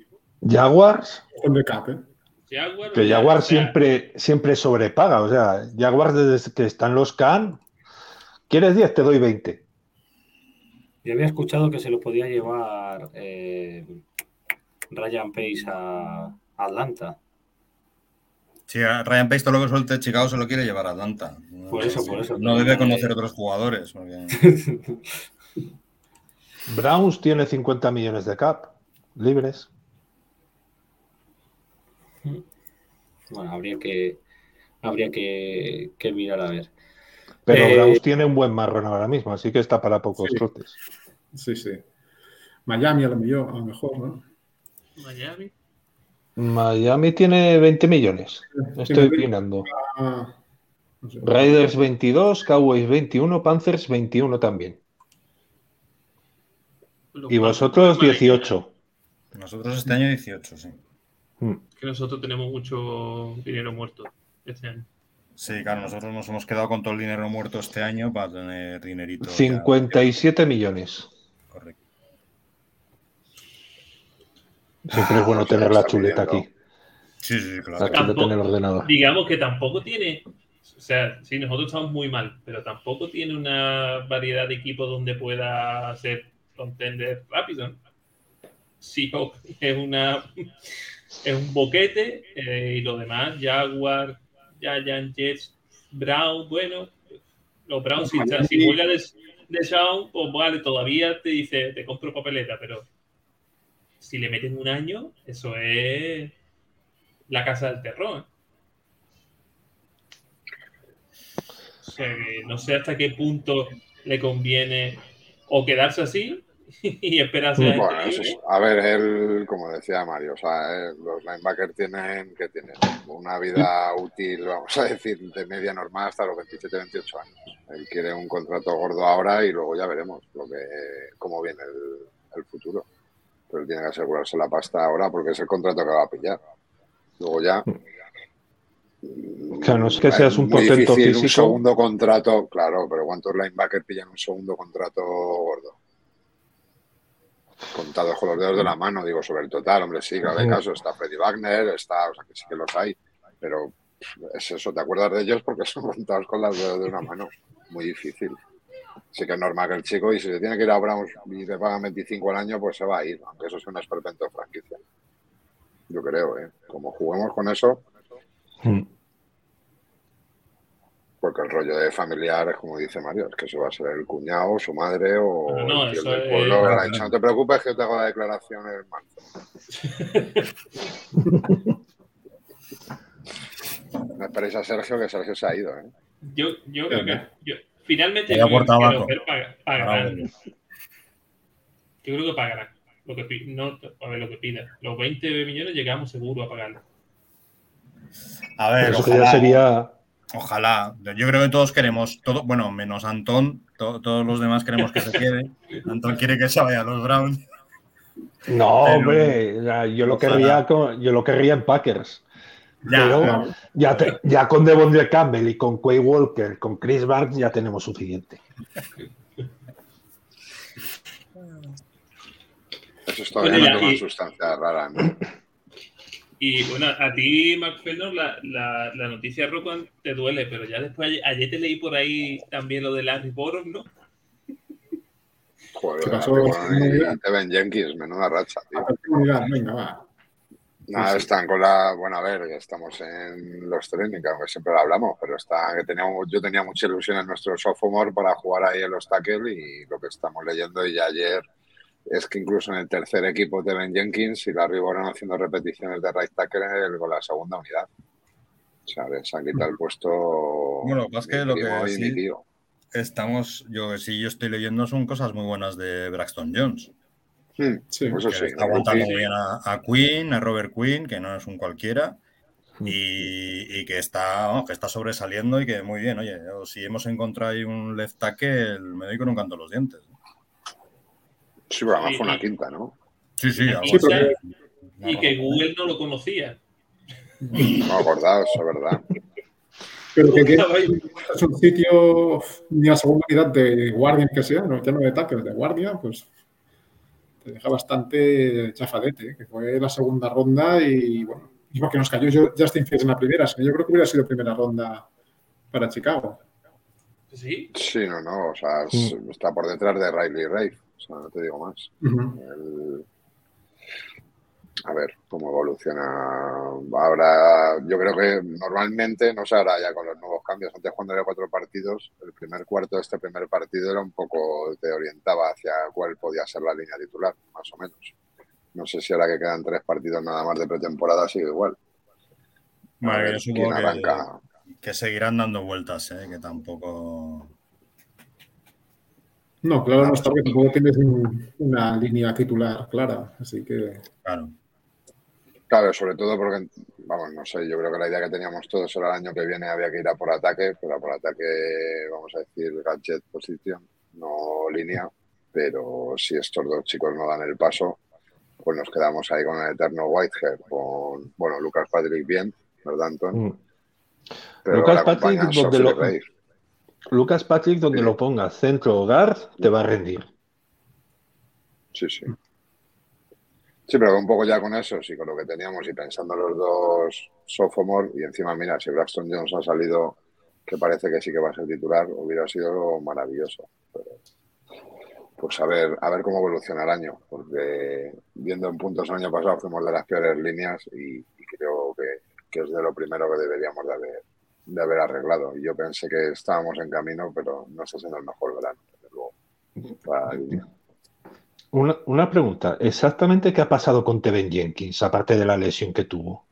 Jaguars, Con de cap, ¿eh? Jaguar. Que Jaguar siempre, siempre sobrepaga. O sea, Jaguar desde que están los Can, ¿quieres 10? Te doy 20. Yo había escuchado que se lo podía llevar eh, Ryan Pace a a Atlanta. Sí, a Ryan Pace todo lo que suelte Chicago se lo quiere llevar a Atlanta. Por eso, por eso. No debe conocer otros jugadores. porque- Browns tiene 50 millones de cap libres. Bueno, habría que habría que, que mirar a ver. Pero Eh, tiene un buen marrón ahora mismo, así que está para pocos Sí. trotes. Sí, sí. Miami a lo mejor, a lo mejor ¿no? Miami. Miami tiene 20 millones. Estoy opinando. Ah, no sé. Raiders 22, Cowboys 21, Panthers 21 también. Y vosotros vale, 18. Nosotros este año 18, sí. Mm. Que nosotros tenemos mucho dinero muerto este año. Sí, claro, nosotros nos hemos quedado con todo el dinero muerto este año para tener dinerito. ya. 57 millones. Correcto. Siempre es bueno Ah, tener la chuleta pidiendo. aquí. Sí, sí, La claro. chuleta en el ordenador. Digamos que tampoco tiene. O sea, sí, nosotros estamos muy mal, pero tampoco tiene una variedad de equipos donde pueda ser contender rápido. ¿no? Seahawks es una es un boquete eh, y lo demás, Jaguar, Giants, Jets, Brown, bueno, los Browns si, si juega de, de Shawn, pues vale, todavía te dice, te compro papeleta, pero si le meten un año, eso es la casa del terror. O sea que no sé hasta qué punto le conviene o quedarse así y esperarse a Bueno, eso es- a ver, él, como decía Mario, o sea, eh, los linebackers tienen, que tienen? Una vida útil, vamos a decir, de media normal hasta los 27, 28 años. Él quiere un contrato gordo ahora y luego ya veremos lo que, cómo viene el, el futuro. Pero él tiene que asegurarse la pasta ahora porque es el contrato que va a pillar. Luego ya. Claro, no es que seas un portento difícil, Un físico. segundo contrato, claro, pero ¿cuántos linebackers pillan un segundo contrato gordo? Contados con los dedos de la mano, digo, sobre el total, hombre, sí, Ujú. casos, está Freddy Wagner, está, o sea, que sí que los hay, pero es eso, te acuerdas de ellos porque son contados con los dedos de una mano, muy difícil. Sí que es normal que el chico, y si se tiene que ir a Browns y le pagan 25 al año, pues se va a ir, aunque eso sea un esperpento de franquicia. Yo creo, ¿eh? Como juguemos con eso, Mm. Porque el rollo de familiar es como dice Mario, es que eso va a ser el cuñado, su madre o No, no, el tío eso del es- pueblo. dicho, no te preocupes que yo te hago la declaración en marzo. No esperéis a Sergio, que Sergio se ha ido, ¿eh? Yo, yo creo que yo, finalmente yo creo que pagarán. Bravo. Yo creo que pagarán. Lo que, no, a ver lo que pida. Los 20 millones llegamos seguro a pagarlo. A ver, Eso que ya sería. Ojalá. Yo creo que todos queremos, todo, bueno, menos Antón, to- todos los demás queremos que se quede. Antón quiere que se vaya a los Browns. No, Pero- hombre, yo lo querría con- yo lo querría en Packers. Ya, Pero Claro. ya, te- ya con Devondre Campbell y con Quay Walker, con Chris Barnes ya tenemos suficiente. Eso es todavía Oye, no y- sustancia rara, ¿no? Y bueno, a ti, Mark Fenner, la, la, la noticia Rockman te duele, pero ya después, ayer, ayer te leí por ahí también lo de Larry Borom, ¿no? Joder, ¿Qué pasó? Teven Jenkins, menuda racha, tío. Venga, venga, va. Nada, están con la. Bueno, a ver, ya estamos en los training, aunque siempre lo hablamos, pero está, que teníamos, yo tenía mucha ilusión en nuestro sophomore para jugar ahí en los tackle y lo que estamos leyendo y ya ayer es que incluso en el tercer equipo de Ben Jenkins y Larry Boron haciendo repeticiones de right tackle en el- con la segunda unidad. O sea, les han quitado el puesto. Bueno, lo que pasa es que mi lo que sí- estamos, yo sí, yo estoy leyendo son cosas muy buenas de Braxton Jones. Hmm, Sí, eso que sí. está aguantando muy bien a, a Quinn, a Robert Quinn, que no es un cualquiera, y, y que está que está sobresaliendo y que muy bien. Oye, si hemos encontrado ahí un left tackle, me doy con un canto los dientes. Sí, pero además fue una quinta, ¿no? Sí, sí, Sí, porque- Y que Google no lo conocía. No acordaos, es verdad. Pero que, que es un sitio ni a segunda unidad de guardia que sea, no, ya no de tackle, de guardia, pues te deja bastante chafadete, ¿eh? que fue la segunda ronda y bueno, Y porque nos cayó yo- Justin Fields en la primera, si no, yo creo que hubiera sido primera ronda para Chicago. Sí, Sí, no, no, o sea, es- está por detrás de Riley Ray, o sea, no te digo más. El- A ver cómo evoluciona. Ahora, yo creo que normalmente, no sé, ahora ya con los nuevos cambios, antes cuando había cuatro partidos, el primer cuarto de este primer partido era un poco, te orientaba hacia cuál podía ser la línea titular, más o menos. No sé si ahora que quedan tres partidos nada más de pretemporada sigue igual. Bueno, yo supongo que seguirán dando vueltas, ¿eh? que tampoco. No, claro, no está porque tampoco tienes un- una línea titular clara, así que Claro. Claro, sobre todo porque, vamos, no sé, yo creo que la idea que teníamos todos era el año que viene había que ir a por ataque, pero a por ataque, vamos a decir, gadget position, no línea, pero si estos dos chicos no dan el paso, pues nos quedamos ahí con el eterno Whitehead, con, bueno, Lucas Patrick bien, ¿verdad, Anton? Mm. Lucas Patrick, donde lo-. Lucas Patrick, donde Sí. lo pongas, centro hogar, te va a rendir. Sí, sí. Sí, pero un poco ya con eso, sí, con lo que teníamos y pensando los dos sophomore y encima, mira, si Braxton Jones ha salido, que parece que sí que va a ser titular, hubiera sido maravilloso. Pero, pues a ver, a ver cómo evoluciona el año, porque viendo en puntos el año pasado fuimos de las peores líneas y, y creo que, que es de lo primero que deberíamos de haber, de haber arreglado. Y yo pensé que estábamos en camino, pero no está siendo el mejor verano, desde luego. Una, una pregunta, ¿exactamente qué ha pasado con Teven Jenkins, aparte de la lesión que tuvo?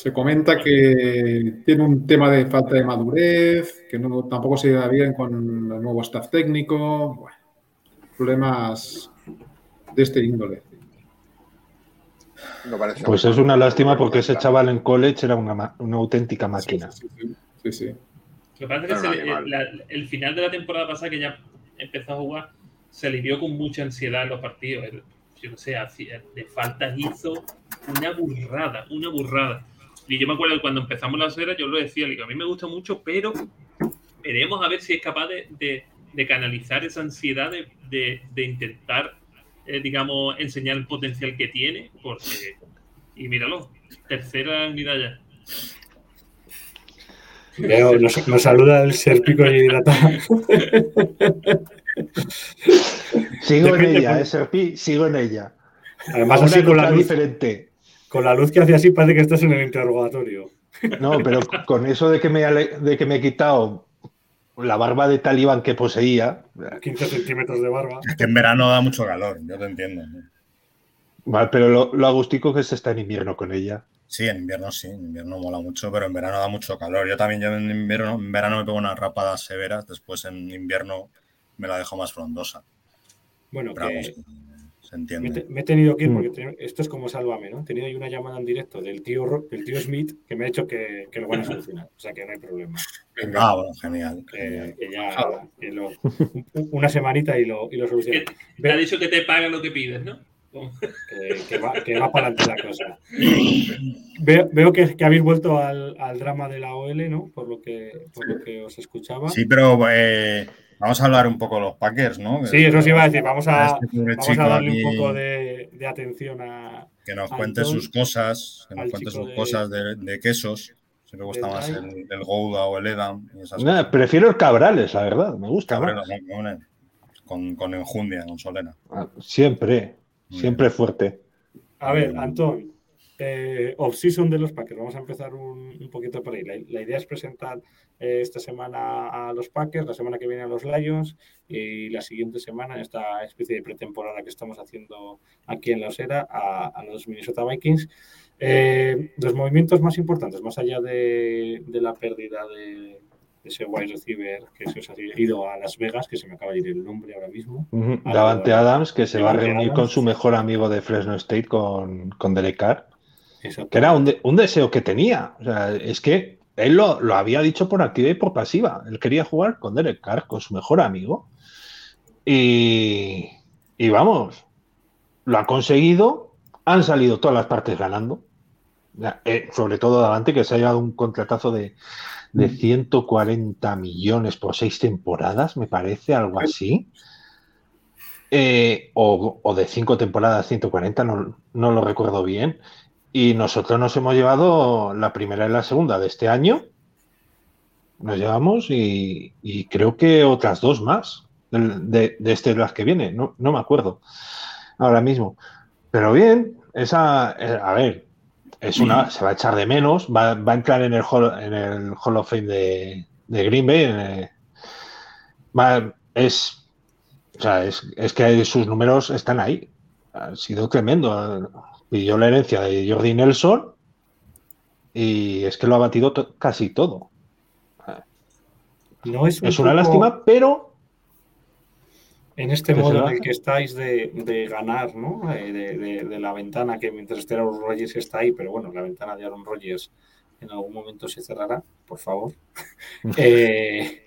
se comenta que tiene un tema de falta de madurez, que no, tampoco se lleva bien con el nuevo staff técnico, bueno, problemas de este índole. No parece Pues es una lástima porque ese chaval en college era una, una auténtica máquina. Sí, sí, sí, sí. Lo que pasa es que se la- el final de la temporada pasada, que ya empezó a jugar, se le vio con mucha ansiedad en los partidos. El- Yo no sé, hacía- de faltas hizo una burrada, una burrada. Y yo me acuerdo que cuando empezamos la serie, yo lo decía, digo, a mí me gusta mucho, pero veremos a ver si es capaz de, de- de canalizar esa ansiedad de, de- de intentar, eh, digamos, enseñar el potencial que tiene, porque, y míralo, tercera unidad ya. Veo, nos, nos saluda el Serpico y Data. Sigo en ella, pues. eh, Serpi, sigo en ella. Además, así con la, luz, diferente. con la luz que hace así, parece que estás en el interrogatorio. No, pero con eso de que me, de que me he quitado la barba de talibán que poseía, 15 centímetros de barba. Es que en verano da mucho calor, yo te entiendo. vale, pero lo, lo agustico que se está en invierno con ella. Sí, en invierno sí, en invierno mola mucho, pero en verano da mucho calor. Yo también yo en invierno, en verano me pego unas rapadas severas, después en invierno me la dejo más frondosa. Bueno, Pero vamos, que me, te- entiende. me he tenido que ir Mm. porque te- esto es como Sálvame, ¿no? He tenido ahí una llamada en directo del tío, del tío Smith que me ha dicho que, que lo van a solucionar. O sea, que no hay problema. Venga, Ah, bueno, genial. Que, genial. que ya que lo- un- una semanita y lo, y lo te ha dicho que te paga lo que pides, ¿no? Que, que va, que va para adelante la cosa. Veo, veo que, que habéis vuelto al, al drama de la OL, ¿no? Por lo que, por lo que os escuchaba. Sí, pero eh, vamos a hablar un poco de los Packers, ¿no? Sí, eso os iba a decir. Vamos a, este vamos a darle aquí un poco de, de atención a. que nos cuente sus cosas, que nos cuente sus de- cosas de, de quesos. Si me gusta más el, el Gouda o el Edam y esas Nah, cosas. prefiero el Cabrales, la verdad, me gusta Cabrero, más. ¿no? Con, con, con enjundia, con solera. Ah, Siempre, siempre fuerte. A ver, Mm. Antón, eh, off-season de los Packers. Vamos a empezar un, un poquito por ahí. La, la idea es presentar eh, esta semana a los Packers, la semana que viene a los Lions y la siguiente semana, esta especie de pretemporada que estamos haciendo aquí en la Osera, a, a los Minnesota Vikings. Eh, los movimientos más importantes, más allá de, de la pérdida de, de ese wide receiver que se os ha ido a Las Vegas, que se me acaba de ir el nombre ahora mismo. Davante. Adams, que se va a reunir Adams. con su mejor amigo de Fresno State, con, con Derek Carr, Exacto. que era un, de- un deseo que tenía. O sea, es que él lo, lo había dicho por activa y por pasiva. Él quería jugar con Derek Carr, con su mejor amigo. Y, y vamos, lo ha conseguido. Han salido todas las partes ganando. Eh, sobre todo Davante, que se ha llevado un contratazo de, de 140 millones por seis temporadas, me parece, algo así. Eh, o, o de cinco temporadas, 140, no, no lo recuerdo bien. Y nosotros nos hemos llevado la primera y la segunda de este año. Nos llevamos y, y creo que otras dos más de, de este las que viene. No, no me acuerdo ahora mismo. Pero bien, esa, eh, a ver, es una, se va a echar de menos, va, va a entrar en el Hall, en el Hall of Fame de, de Green Bay. eh, va- es, o sea, es, es que sus números están ahí. Ha sido tremendo. Pidió la herencia de Jordi Nelson y es que lo ha batido to- casi todo. No es, un Es una poco lástima, pero En este modo en el que estáis de, de ganar, ¿no? Eh, De, de- de la ventana que mientras esté Aaron Rodgers está ahí, pero bueno, la ventana de Aaron Rodgers en algún momento se cerrará, por favor. Eh,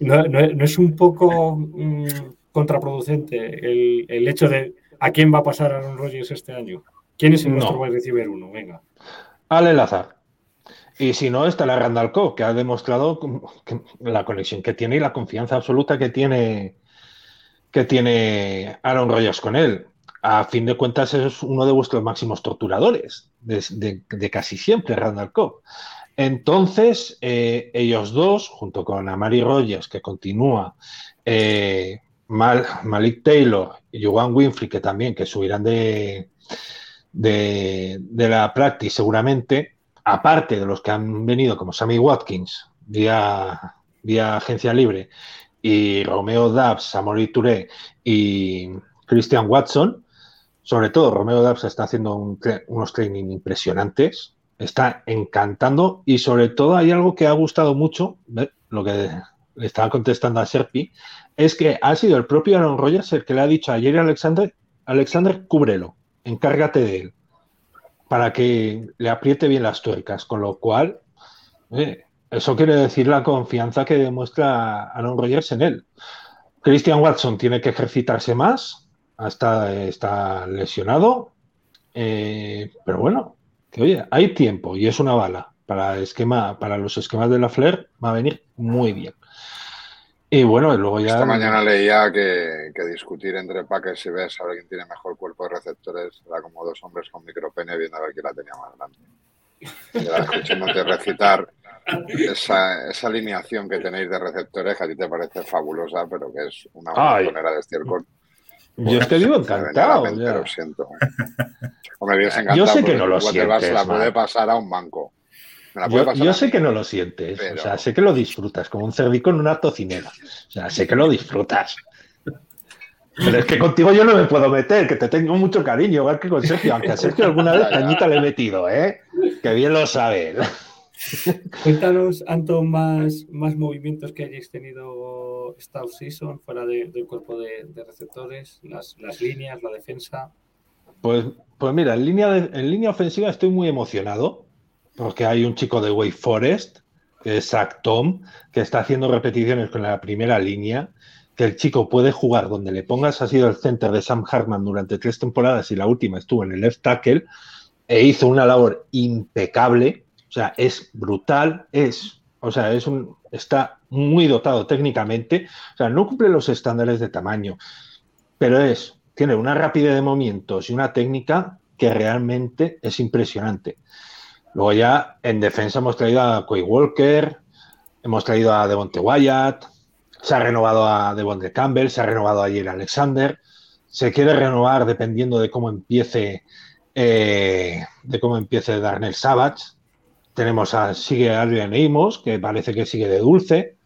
no, no- no es un poco mm, contraproducente el, el hecho de a quién va a pasar Aaron Rodgers este año. ¿Quién es el No. nuestro wide receiver uno? Venga. al Lazar. Y si no, está la Randall Cobb, que ha demostrado que la conexión que tiene y la confianza absoluta que tiene, que tiene Aaron Rodgers con él. A fin de cuentas, es uno de vuestros máximos torturadores, de, de- de casi siempre, Randall Cobb. Entonces, eh, ellos dos, junto con Amari Rogers, que continúa, eh, Mal- Malik Taylor y Juan Winfrey, que también, que subirán de, de, la practice seguramente, aparte de los que han venido como Sammy Watkins vía, vía agencia libre y Romeo Dubs, Amori Touré y Christian Watson, sobre todo Romeo Dubs está haciendo unos training impresionantes, está encantando y sobre todo hay algo que ha gustado mucho, lo que le estaba contestando a Serpi, es que ha sido el propio Aaron Rodgers el que le ha dicho a Jerry Alexander, Alexander, cúbrelo, encárgate de él para que le apriete bien las tuercas, con lo cual eh, eso quiere decir la confianza que demuestra Aaron Rodgers en él. Christian Watson tiene que ejercitarse más, hasta está lesionado, eh, pero bueno, que oye, hay tiempo y es una bala para esquema, para los esquemas de la Flair va a venir muy bien. Y bueno, y luego ya Esta mañana leía que, que discutir entre Packers y Bears a ver quién tiene mejor cuerpo de receptores era como dos hombres con micropene viendo a ver quién la tenía más grande. Y ahora escuchándote recitar esa, esa alineación que tenéis de receptores que a ti te parece fabulosa, pero que es una montonera de estiércol. yo es que vivo Me venía a la encantado. mente, ya. Lo siento. O me vienes Yo encantado. sé que no lo se la sientes, puede pasar a un banco. Me la puede Yo, pasar yo a sé mí. que no lo sientes, Pero- o sea, sé que lo disfrutas, como un cerdico en una tocinera. O sea, sé que lo disfrutas. Pero es que contigo yo no me puedo meter, que te tengo mucho cariño, igual que con Sergio, aunque a Sergio alguna vez cañita le he metido, ¿eh? Que bien lo sabe. Cuéntanos, Anton, más, más movimientos que hayáis tenido esta off-season fuera de- del cuerpo de, de receptores, las, las líneas, la defensa. Pues, pues mira, en línea, de- en línea ofensiva estoy muy emocionado, porque hay un chico de Wake Forest, que es Zach Tom, que está haciendo repeticiones con la primera línea, que el chico puede jugar donde le pongas, ha sido el center de Sam Hartman durante tres temporadas y la última estuvo en el left tackle, e hizo una labor impecable, o sea, es brutal, es, o sea, es un, está muy dotado técnicamente, o sea, no cumple los estándares de tamaño, pero es, tiene una rapidez de movimientos y una técnica que realmente es impresionante. Luego ya en defensa hemos traído a Quay Walker, hemos traído a Devonte Wyatt, se ha renovado a Devonte Campbell, se ha renovado a Jerry Alexander, se quiere renovar dependiendo de cómo empiece eh, de cómo empiece Darnell Savage. Tenemos a sigue Adrian Amos, que parece que sigue de dulce.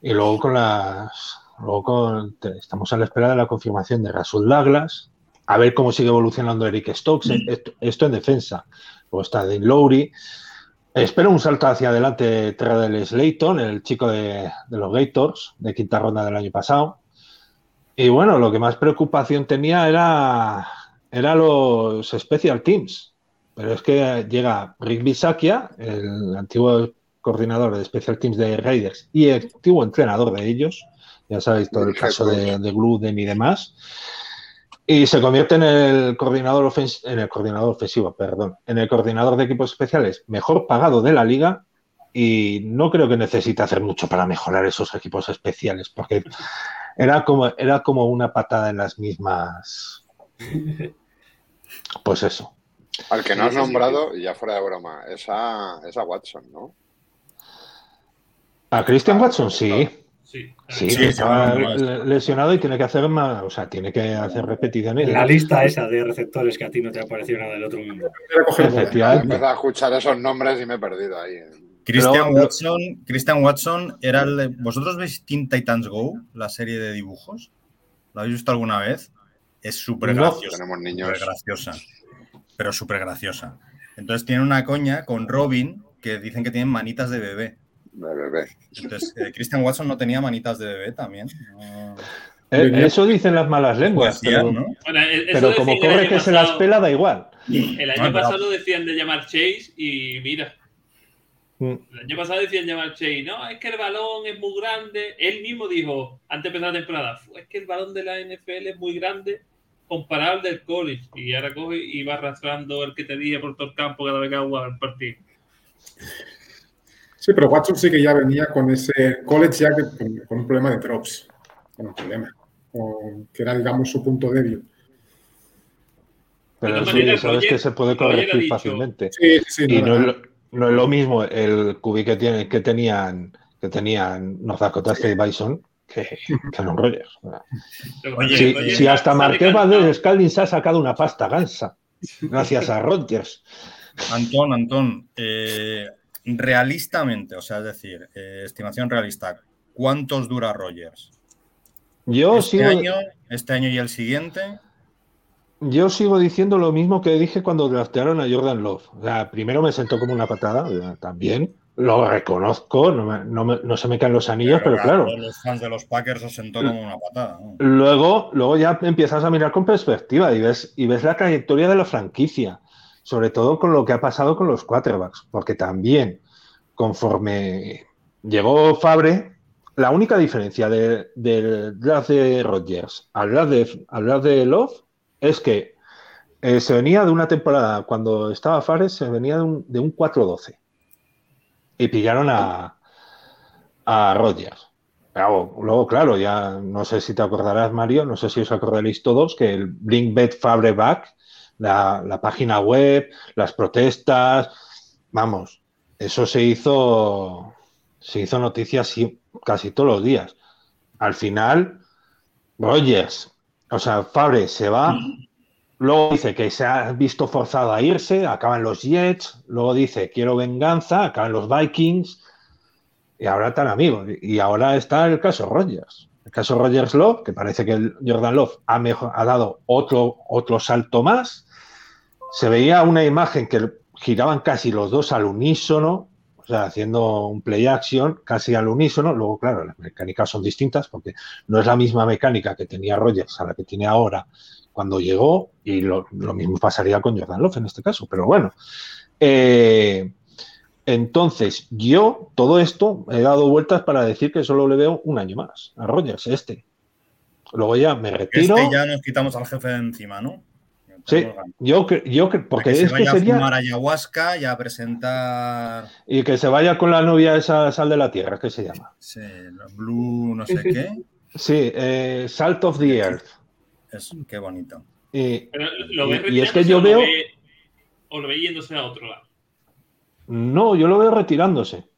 Y luego con las luego con, estamos a la espera de la confirmación de Rasul Douglas, a ver cómo sigue evolucionando Eric Stokes, esto, esto en defensa. Luego está Dane Lowry. Espero un salto hacia adelante Terrell Slayton, el chico de, de los Gators, de quinta ronda del año pasado. Y bueno, lo que más preocupación tenía era, era los Special Teams. Pero es que llega Rick Bisakia, el antiguo coordinador de Special Teams de Raiders y el antiguo entrenador de ellos. Ya sabéis todo el caso de, de Gluden y demás. Y se convierte en el coordinador ofens- en el coordinador ofensivo, perdón, en el coordinador de equipos especiales mejor pagado de la liga. Y no creo que necesite hacer mucho para mejorar esos equipos especiales, porque era como, era como una patada en las mismas. Pues eso. Al que no has nombrado, y ya fuera de broma, es a, es a Watson, ¿no? A Christian Watson sí. Sí. Sí, lesionado y tiene que hacer más, o sea, tiene que hacer repeticiones. La lista esa de receptores que a ti no te ha parecido nada del otro mundo. Empezado a escuchar esos nombres y me he perdido ahí. Christian Pero- Watson, Christian Watson era el ¿Vosotros veis Teen Titans Go, la serie de dibujos? ¿Lo habéis visto alguna vez? Es súper No. graciosa. Tenemos niños. Súper graciosa. Pero súper graciosa. Entonces tiene una coña con Robin que dicen que tienen manitas de bebé. De bebé. Entonces, eh, Christian Watson no tenía manitas de bebé también. No- Eh, eso dicen las malas lenguas, Decían, pero, ¿no? Bueno, e- pero como corre que se las pela, da igual. El año pero- pasado decían de llamar Chase y mira, Mm. el año pasado decían llamar Chase, no, es que el balón es muy grande. Él mismo dijo, antes de empezar la temporada, "Fu, es que el balón de la NFL es muy grande comparado al del college. Y ahora coge y va arrastrando el que te dije por todo el campo cada vez que haga el partido. Sí, pero Watson sí que ya venía con ese college ya que- con, con un problema de drops. Con un problema. Que era, digamos, su punto débil. Pero eso ya sabes que se puede corregir fácilmente. Sí, sí, Y no, no es, no. lo, no es lo mismo el QB que, tiene, que tenían que tenían North Dakota State Bison que, que. Lo que Oye, Si, hasta Marqués Valdez Scalding se ha sacado una pasta gansa gracias a Rodgers. Antón, Antón, eh, realistamente, o sea, es decir, eh, estimación realista, ¿cuántos dura Rogers? Yo este, sigo, año, este año y el siguiente. yo sigo diciendo lo mismo que dije cuando draftearon a Jordan Love. O sea, primero me sentó como una patada, también. Lo reconozco, no, me- no me- no se me caen los anillos, pero claro. todos Los fans de los Packers os sentó como una patada. ¿no? Luego, luego ya empiezas a mirar con perspectiva y ves, y ves la trayectoria de la franquicia, sobre todo con lo que ha pasado con los quarterbacks, porque también conforme llegó Fabre, la única diferencia de- del draft de Rodgers al draft de, al de Love es que eh, se venía de una temporada, cuando estaba Fabre, se venía de un, de un 4-12 y pillaron a, a Rodgers. Luego, luego, claro, ya no sé si te acordarás, Mario, no sé si os acordaréis todos, que el Bring Bet Fabre Back, la, página web, las protestas, vamos, eso se hizo, se hizo noticias casi todos los días. Al final, Rogers, o sea, Fabre se va, luego dice que se ha visto forzado a irse, acaban los Jets, luego dice quiero venganza, acaban los Vikings, y ahora tan amigos. Y ahora está el caso Rogers. El caso Rogers Love, que parece que el Jordan Love ha, mejor- ha dado otro, otro salto más. Se veía una imagen que giraban casi los dos al unísono, o sea, haciendo un play action casi al unísono. Luego, claro, las mecánicas son distintas porque no es la misma mecánica que tenía Rogers a la que tiene ahora cuando llegó, y lo, lo mismo pasaría con Jordan Love en este caso. Pero bueno, eh, entonces, yo todo esto he dado vueltas para decir que solo le veo un año más a Rogers, este. Luego ya me retiro. Este ya nos quitamos al jefe de encima, ¿no? Sí, ganas. yo, yo cre- porque que se es que vaya a sería. fumar ayahuasca y a presentar Y que se vaya con la novia esa sal de la tierra, ¿qué se llama? sí, Blue no sé qué. Sí, eh, Salt of the Earth. Es, qué bonito. Y, Pero lo ves y- y es que yo o lo veo. ve- o lo ve yéndose a otro lado. No, yo lo veo retirándose.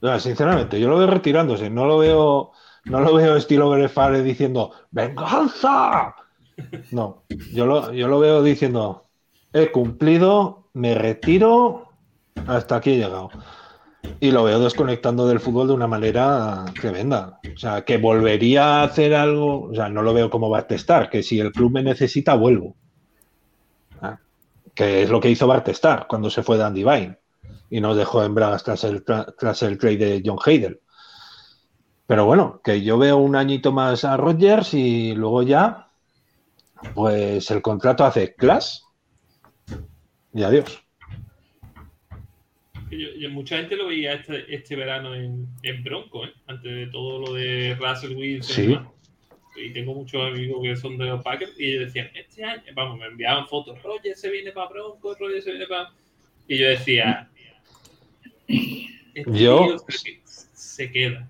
O sea, sinceramente, yo lo veo retirándose. No lo veo, no lo veo estilo Berefare diciendo ¡Venganza! No, yo lo, yo lo veo diciendo he cumplido, me retiro, hasta aquí he llegado. Y lo veo desconectando del fútbol de una manera tremenda. O sea, que volvería a hacer algo, o sea, no lo veo como Bartestar, que si el club me necesita, vuelvo. Ah, Que es lo que hizo Bartestar cuando se fue de Andy Vine y nos dejó en Bragas tras el, tra- tras el trade de John Haydel. Pero bueno, que yo veo un añito más a Rodgers y luego ya, pues el contrato hace class y adiós. Yo- yo- mucha gente lo veía este, este verano en, en Bronco, ¿eh? antes de todo lo de Russell Wilson. Sí. Y, demás. y tengo muchos amigos que son de los Packers y ellos decían, este año, vamos, me enviaban fotos, Roger se viene para Bronco, Roger se viene para... Y yo decía, este Yo- se queda.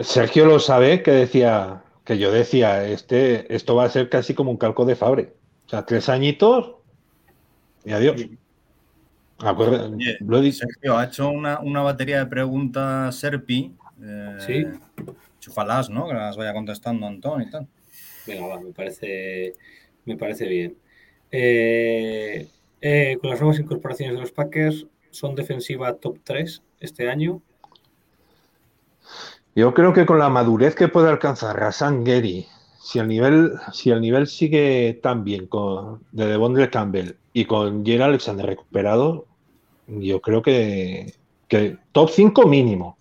Sergio lo sabe que decía, que yo decía, este, esto va a ser casi como un calco de Fabre. O sea, tres añitos Y adiós. Oye, lo he dicho. Sergio, ha hecho una, una batería de preguntas Serpi. Eh, Sí. Chúfalas, ¿no? Que las vaya contestando Antón y tal. Venga, va, me parece, me parece bien. Eh, eh, con las nuevas incorporaciones de los Packers, son defensiva top 3 este año. Yo creo que con la madurez que puede alcanzar Rasan Gary, si el nivel, si el nivel sigue tan bien con, de Devondre Campbell y con Jerry Alexander recuperado, yo creo que, que top 5 mínimo.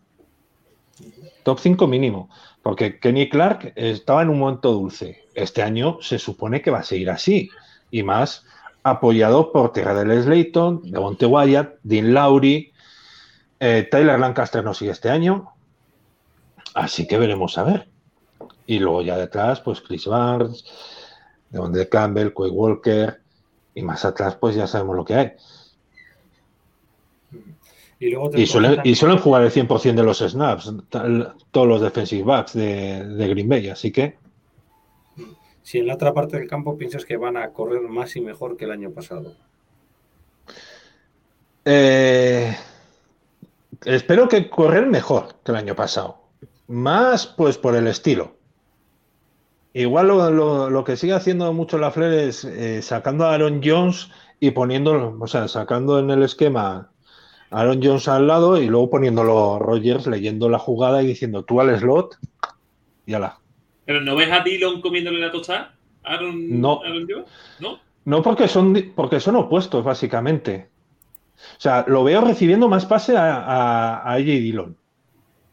Top 5 mínimo. Porque Kenny Clark estaba en un momento dulce. Este año se supone que va a seguir así. Y más apoyado por Terrell Slayton, Devonte Wyatt, Dean Lowry, eh, Tyler Lancaster no sigue este año. Así que veremos a ver. Y luego ya detrás, pues Chris Barnes, Devondre Campbell, Quay Walker. Y más atrás, pues ya sabemos lo que hay. Y, luego te Y suelen, preguntan- y suelen jugar el 100% de los snaps, tal- todos los defensive backs de, de Green Bay. Así que si en la otra parte del campo piensas que van a correr más y mejor que el año pasado. eh, espero que correr mejor que el año pasado. Más, pues por el estilo. Igual lo, lo- lo que sigue haciendo mucho la Flair es eh, sacando a Aaron Jones y poniendo, o sea, sacando en el esquema a Aaron Jones al lado y luego poniéndolo Rogers leyendo la jugada y diciendo tú al slot y ala. Pero ¿no ves a Dillon comiéndole la tostada? ¿Aaron, No. Aaron Jones? ¿No? No porque son, porque son opuestos, básicamente. O sea, lo veo recibiendo más pase a, a, a AJ Dillon.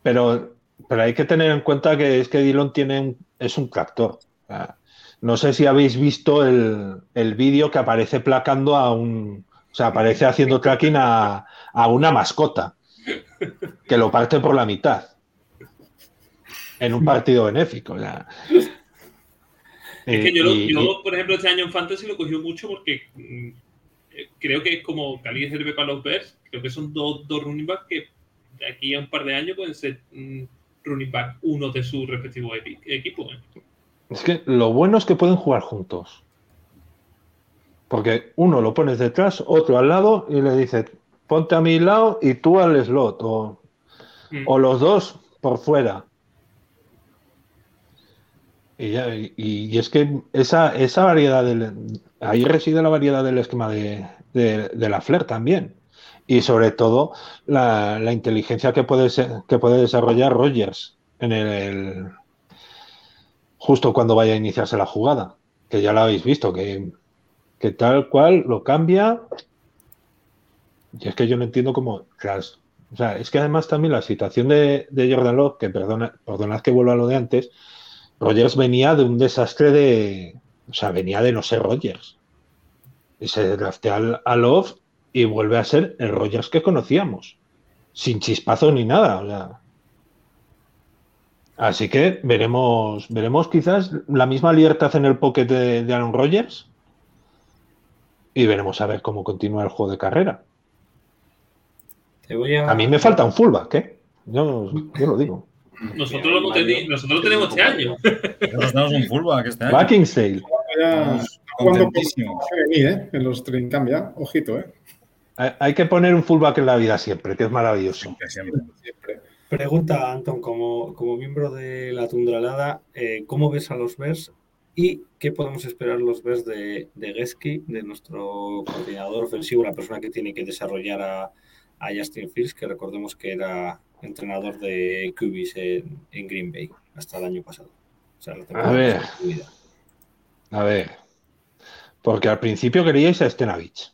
Pero, pero hay que tener en cuenta que es que Dillon tiene un- es un tractor. No sé si habéis visto el, el vídeo que aparece placando a un. O sea, aparece haciendo tracking a, a una mascota que lo parte por la mitad en un partido benéfico. sea. Es que Eh, yo, lo- yo, por ejemplo, este año en Fantasy lo cogió mucho porque mm, eh, creo que es como Cali sirve para los Bears. Creo que son dos, dos running backs que de aquí a un par de años pueden ser mm, running back uno de su respectivo equipo. ¿eh? Es que lo bueno es que pueden jugar juntos. Porque uno lo pones detrás, otro al lado y le dices, ponte a mi lado y tú al slot. O, Mm. o los dos por fuera. Y, ya- y- y es que esa, esa variedad del, ahí reside la variedad del esquema de, de- de la Flair también. Y sobre todo la, la inteligencia que puede, ser- que puede desarrollar Rogers en el, justo cuando vaya a iniciarse la jugada, que ya lo habéis visto, que, que tal cual lo cambia. Y es que yo no entiendo cómo. o sea, es que además también la situación de, de Jordan Love, que perdona, perdonad que vuelva a lo de antes, Rogers venía de un desastre de. O sea, venía de no ser Rogers. Y se draftea a Love y vuelve a ser el Rogers que conocíamos. Sin chispazo ni nada. O sea, Así que veremos, veremos quizás la misma libertad en el pocket de, de Aaron Rodgers y veremos a ver cómo continúa el juego de carrera. Te voy a... A mí me falta un fullback, ¿eh? Yo, yo lo digo. Nosotros, lo, teni- nosotros lo tenemos este año. Nosotros tenemos un fullback este año. Ya jugando por contentísimos. FMI, ¿eh? En los tren cambia. Ojito, ¿eh? Hay, hay que poner un fullback en la vida siempre, que es maravilloso. Que siempre. Siempre. Pregunta, Anton, como, como miembro de la Tundralada, eh, ¿cómo ves a los Bears y qué podemos esperar los Bears de, de Gesky, de nuestro coordinador ofensivo, la persona que tiene que desarrollar a, a Justin Fields, que recordemos que era entrenador de QBs en, en Green Bay hasta el año pasado? O sea, A ver. A ver. Porque al principio queríais a Stenavich.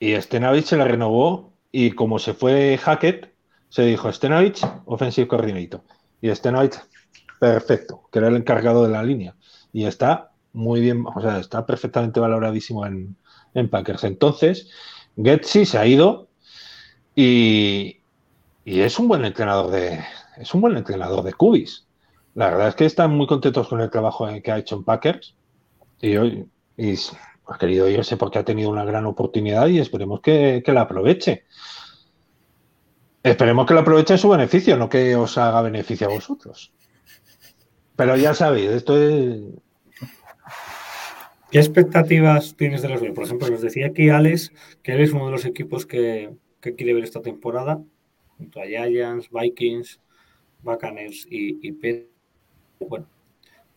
Y Stenavich se la renovó y como se fue Hackett, se dijo Stenavich, offensive coordinator. Y Stenavich, perfecto, que era el encargado de la línea. Y está muy bien, o sea, está perfectamente valoradísimo en, en Packers. Entonces, Getsi se ha ido y, y es un buen entrenador de es un buen entrenador de cubis. La verdad es que están muy contentos con el trabajo que ha hecho en Packers y hoy y ha querido irse porque ha tenido una gran oportunidad y esperemos que, que la aproveche. Esperemos que la aproveche en su beneficio, no que os haga beneficio a vosotros. Pero ya sabéis, esto es. ¿Qué expectativas tienes de los Bears? Por ejemplo, nos decía aquí Alex que él es uno de los equipos que, que quiere ver esta temporada, junto a Giants, Vikings, Buccaneers y, y. Bueno,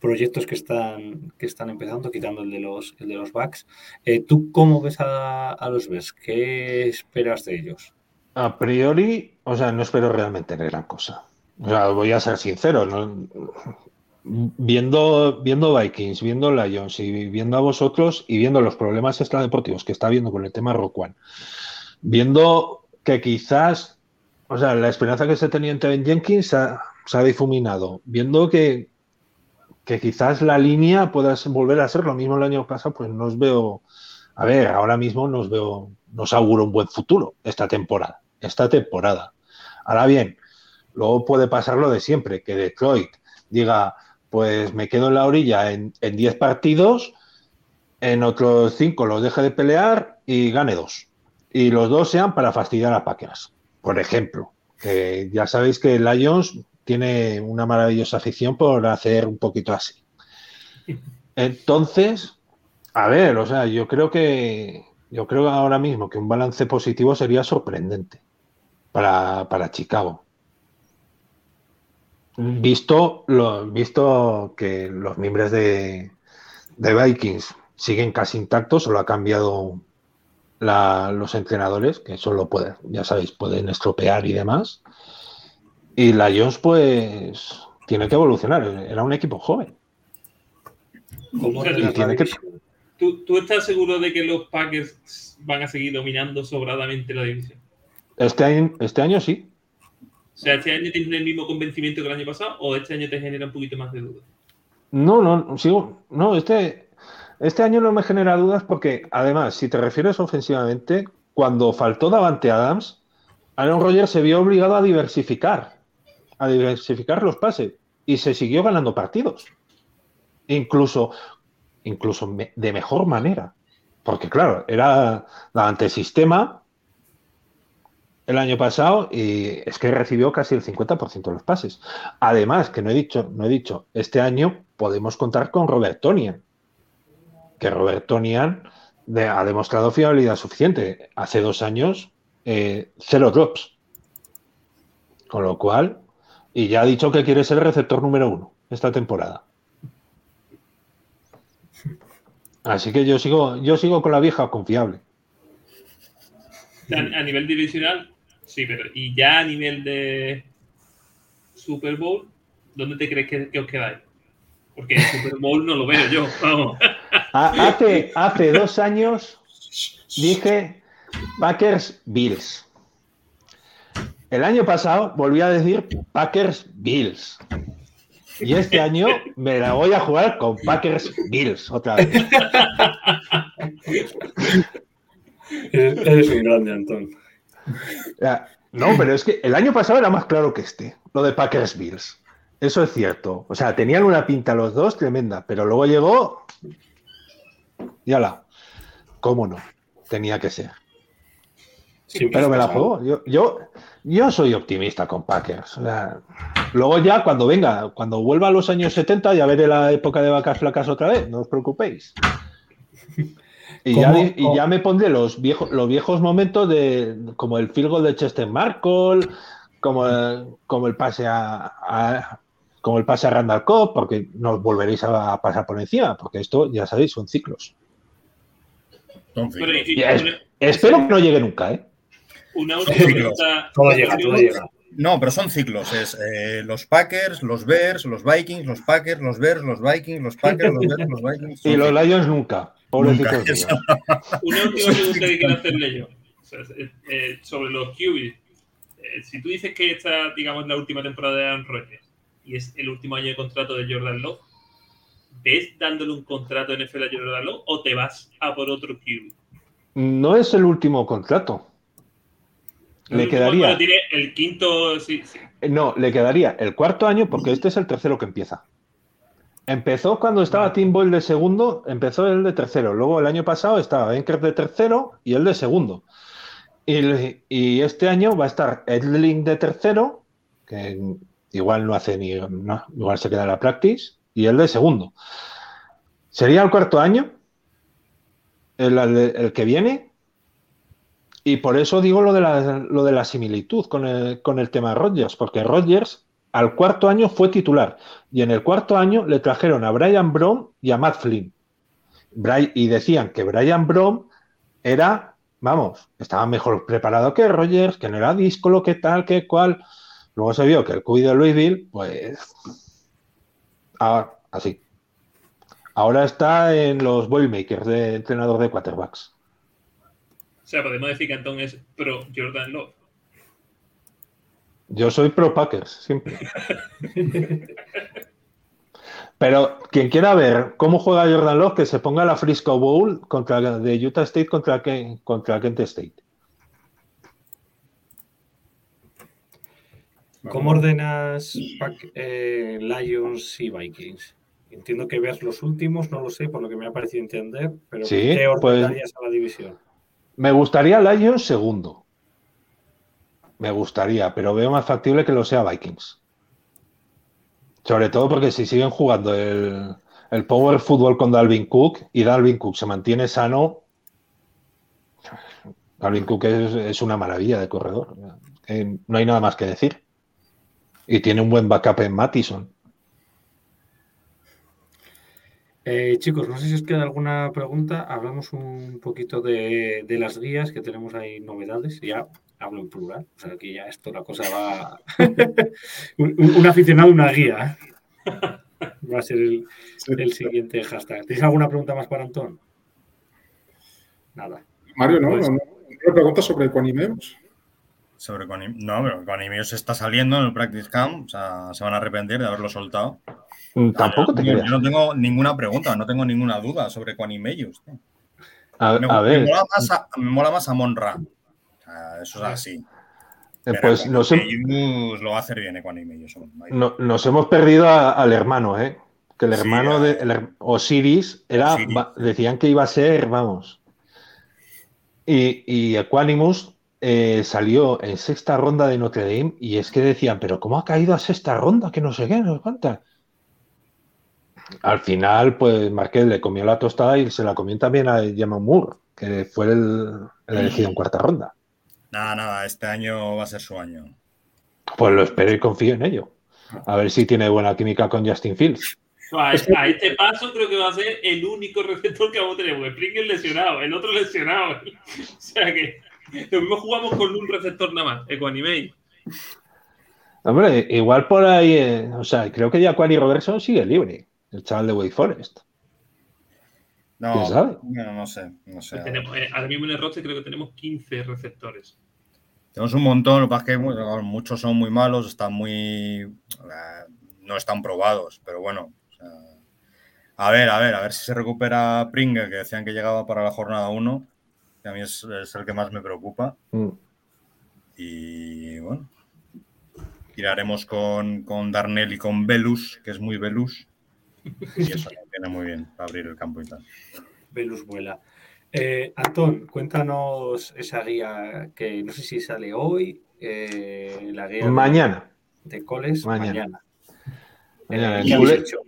proyectos que están, que están empezando, quitando el de los, el de los Bucks. Eh, ¿Tú cómo ves a, a los Bears? ¿Qué esperas de ellos? A priori, o sea, no espero realmente gran cosa. O sea, voy a ser sincero, ¿no? viendo, viendo Vikings, viendo Lions y viendo a vosotros y viendo los problemas extradeportivos que está viendo con el tema Rock One, viendo que quizás, o sea, la esperanza que se tenía en Tevin Jenkins se ha difuminado, viendo que, que quizás la línea pueda volver a ser lo mismo el año pasado, pues nos veo, a ver, ahora mismo nos veo, nos auguro un buen futuro esta temporada, esta temporada. Ahora bien, luego puede pasar lo de siempre, que Detroit diga, pues me quedo en la orilla en 10 partidos, en otros 5 los deje de pelear y gane dos. Y los dos sean para fastidiar a Packers, por ejemplo. Que ya sabéis que Lions tiene una maravillosa afición por hacer un poquito así. Entonces, a ver, o sea, yo creo que yo creo ahora mismo que un balance positivo sería sorprendente para, para Chicago. Visto, lo, visto que los miembros de, de, Vikings siguen casi intactos, solo ha cambiado la, los entrenadores, que solo pueden, ya sabéis, pueden estropear y demás. Y Lions, pues, tiene que evolucionar. Era un equipo joven. O sea, tú, tiene que... ¿tú, ¿Tú estás seguro de que los Packers van a seguir dominando sobradamente la división? Este año, este año sí. O sea, ¿este año tienes el mismo convencimiento que el año pasado o este año te genera un poquito más de dudas? No, no, sigo. No, este, este año no me genera dudas porque, además, si te refieres ofensivamente, cuando faltó Davante Adams, Aaron Rodgers se vio obligado a diversificar, a diversificar los pases y se siguió ganando partidos. Incluso, incluso de mejor manera. Porque, claro, era Davante sistema el año pasado y es que recibió casi el 50% de los pases. Además, que no he dicho, no he dicho, este año podemos contar con Robert Tonian, que Robert Tonian de, ha demostrado fiabilidad suficiente. Hace dos años, eh, cero drops. Con lo cual, y ya ha dicho que quiere ser receptor número uno esta temporada. Así que yo sigo, yo sigo con la vieja confiable. A nivel divisional, Sí, pero y ya a nivel de Super Bowl, ¿dónde te crees que, que os quedáis? Porque el Super Bowl no lo veo yo, vamos. Hace, hace dos años dije Packers Bills. El año pasado volví a decir Packers Bills. Y este año me la voy a jugar con Packers Bills otra vez. Eres un grande, Antón. No, pero es que el año pasado era más claro que este, lo de Packers Bills. Eso es cierto. O sea, tenían una pinta los dos tremenda, pero luego llegó. Y ala, ¿cómo no? Tenía que ser. Pero me la juego. Yo, yo, yo soy optimista con Packers. O sea, luego ya cuando venga, cuando vuelva a los años 70, ya veré la época de vacas flacas otra vez, no os preocupéis. Y ya, y ya, me pondré los viejos, los viejos momentos de como el field goal de Chester Markle, como el, como el pase a, a, como el pase a Randall Cobb, porque nos volveréis a, pasar por encima, porque esto ya sabéis, son ciclos. Es, espero que no llegue nunca, ¿eh? Una última pregunta. Todo llega, todo llega. No, pero son ciclos. Es eh, los Packers, los Bears, los Vikings, los Packers, los Bears, los Vikings, los Packers, los Bears, los Vikings. Y los Lions nunca. Una última pregunta que quiero hacerle yo. O sea, eh, sobre los QB. Eh, si tú dices que esta, digamos, la última temporada de Aaron Rodgers y es el último año de contrato de Jordan Love, ¿ves dándole un contrato en NFL a Jordan Love o te vas a por otro QB? No es el último contrato. Le quedaría. Tiene el quinto. Sí, sí. No, le quedaría el cuarto año porque este es el tercero que empieza. Empezó cuando estaba Tim Boyle de segundo, empezó el de tercero. Luego el año pasado estaba Benker de tercero y el de segundo. Y, y, este año va a estar Edling de tercero, que igual no hace ni. No, igual se queda en la practice, y el de segundo. Sería el cuarto año, el, el que viene. Y por eso digo lo de la, lo de la similitud con el, con el tema de Rodgers, porque Rodgers al cuarto año fue titular y en el cuarto año le trajeron a Brian Brown y a Matt Flynn. Y decían que Brian Brown era, vamos, estaba mejor preparado que Rodgers, que no era díscolo, que tal, que cual. Luego se vio que el QB de Louisville, pues, ahora, así. Ahora está en los Boilermakers de entrenador de quarterbacks. O sea, podemos decir que Antón es pro Jordan Love. Yo soy pro Packers, siempre. Pero quien quiera ver cómo juega Jordan Love, que se ponga la Frisco Bowl contra, de Utah State contra, contra Kent State. ¿Cómo ordenas Pac- eh, Lions y Vikings? Entiendo que veas los últimos, no lo sé, por lo que me ha parecido entender, pero Sí, ¿qué pues- ordenarías a la división? Me gustaría Lions segundo. Me gustaría, pero veo más factible que lo sea Vikings. Sobre todo porque si siguen jugando el, el Power Football con Dalvin Cook y Dalvin Cook se mantiene sano, Dalvin Cook es, es una maravilla de corredor. Eh, no hay nada más que decir. Y tiene un buen backup en Mattison. Eh, chicos, no sé si os queda alguna pregunta. Hablamos un poquito de, de las guías, que tenemos ahí novedades. Ya hablo en plural. O sea, aquí ya esto, la cosa va. un, aficionado, una guía. Va a ser el, el siguiente hashtag. ¿Tenéis alguna pregunta más para Antón? Nada. Mario, ¿no? Pues- ¿No, no, ¿No preguntas sobre Quanimeus? Sobre Conim- No, pero Conimius está saliendo en el Practice Camp. O sea, se van a arrepentir de haberlo soltado. Mm, Tampoco te Yo, creas. yo no tengo ninguna pregunta, no tengo ninguna duda sobre Quanimeus. tío. A, Me, a me ver, mola más a, me mola más a Monra. Eso es así. eh, Pero pues nos, hem- Quanimeus lo va a hacer bien, Quanimeus. no- nos hemos perdido a- al hermano, ¿eh? Que el hermano de el Osiris era, Osiris. va- decían que iba a ser, vamos. Y, y Equanimus eh, salió en sexta ronda de Notre Dame y es que decían, pero ¿cómo ha caído a sexta ronda? Que no sé qué, no sé cuánta. Al final, pues Marquez le comió la tostada y se la comió también a Gemma Moore, que fue el, el elegido en cuarta ronda. Nada, nada, este año va a ser su año. Pues lo espero y confío en ello. A ver si tiene buena química con Justin Fields. A, este paso creo que va a ser el único receptor que vamos a tener. Porque Springer lesionado, el otro lesionado. O sea que lo mismo jugamos con un receptor nada más, Equanimate. Hombre, igual por ahí, eh, o sea, creo que Jaquari Robertson sigue libre, el chaval de Wake Forest. No, ¿Quién sabe? bueno, no sé, no sé. Tenemos, eh, ahora mismo en el roster creo que tenemos 15 receptores. Tenemos un montón, lo que pasa es que muchos son muy malos, están muy. eh, no están probados, pero bueno. o sea, a ver, a ver, a ver si se recupera Pringle, que decían que llegaba para la jornada 1, que a mí es, es el que más me preocupa. Mm. Y bueno, tiraremos con, con Darnell y con Velus, que es muy Velus. Y eso viene muy bien para abrir el campo y tal. Velus vuela. Eh, Antón, cuéntanos esa guía que no sé si sale hoy, eh, la guía de- Mañana. de, Coles, Mañana. mañana. Mañana, Eh, en ¿qué habéis Coles- hecho?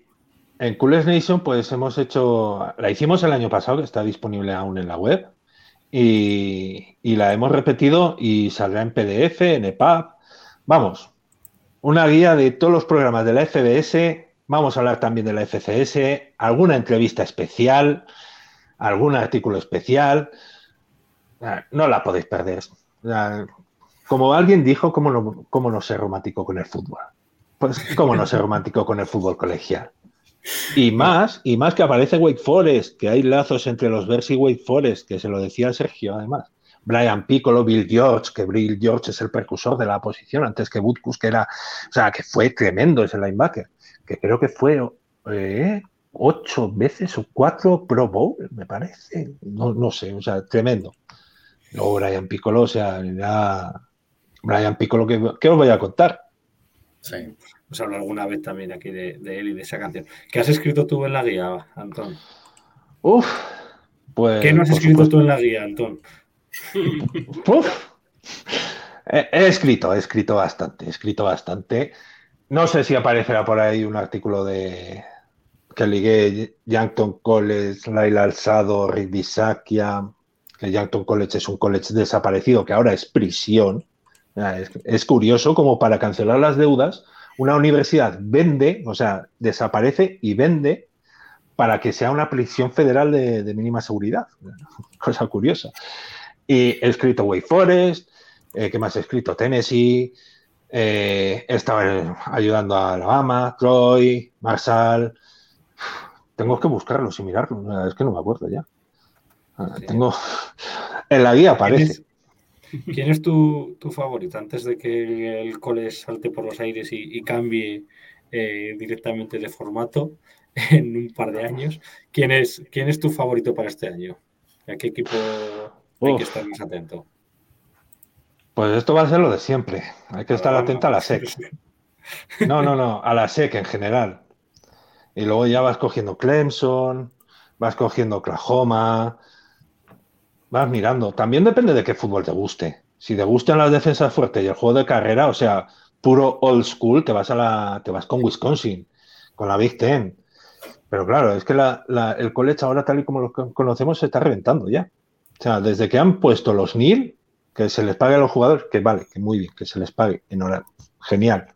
En Coolest Nation, pues hemos hecho, la hicimos el año pasado, que está disponible aún en la web, y, y la hemos repetido y saldrá en PDF, en EPUB. Vamos, una guía de todos los programas de la FBS, vamos a hablar también de la FCS, alguna entrevista especial, algún artículo especial. Ah, No la podéis perder. Ah, Como alguien dijo, ¿cómo no, cómo no ser romántico con el fútbol? Pues, ¿cómo no ser romántico con el fútbol colegial? Y más, y más que aparece Wake Forest, que hay lazos entre los Bears y Wake Forest, que se lo decía Sergio además. Brian Piccolo, Bill George, que Bill George es el precursor de la posición antes que Butkus, que era, o sea, que fue tremendo ese linebacker, que creo que fue eh, ocho veces o cuatro Pro Bowl, me parece, no, no sé, o sea, tremendo. Luego Brian Piccolo, o sea, era Brian Piccolo, ¿qué, qué os voy a contar? Sí. Hemos hablado alguna vez también aquí de, de él y de esa canción. ¿Qué has escrito tú en la guía, Antón? Uf, pues. ¿Qué no has escrito supuesto. tú en la guía, Antón? Uf. He, he escrito, he escrito bastante, he escrito bastante. No sé si aparecerá por ahí un artículo de que ligué Yankton College, Laila Alzado, Rick Bisakia, que Yankton College es un college desaparecido que ahora es prisión. Es, curioso como para cancelar las deudas, una universidad vende, o sea, desaparece y vende para que sea una prisión federal de, mínima seguridad. Cosa curiosa. Y he escrito Wake Forest, eh, ¿qué más he escrito? Tennessee, eh, estado ayudando a Alabama, Troy, Marshall. Tengo que buscarlos y mirarlos, es que no me acuerdo ya. Ah, Tengo... En la guía aparece. ¿Quién es tu, tu favorito? Antes de que el cole salte por los aires y, y cambie eh, directamente de formato en un par de años, ¿quién es, quién es tu favorito para este año? ¿A qué equipo hay que estar más atento? Pues esto va a ser lo de siempre. Hay que estar atento a la SEC. No, no, no, a la SEC en general. Y luego ya vas cogiendo Clemson, vas cogiendo Oklahoma, vas mirando. También depende de qué fútbol te guste. Si te gustan las defensas fuertes y el juego de carrera, o sea, puro old school, te vas a la, te vas con Wisconsin, con la Big Ten. Pero claro, es que la- la- el college ahora, tal y como lo con- conocemos, se está reventando ya. O sea, desde que han puesto los NIL, que se les pague a los jugadores, que vale, que muy bien, que se les pague, genial.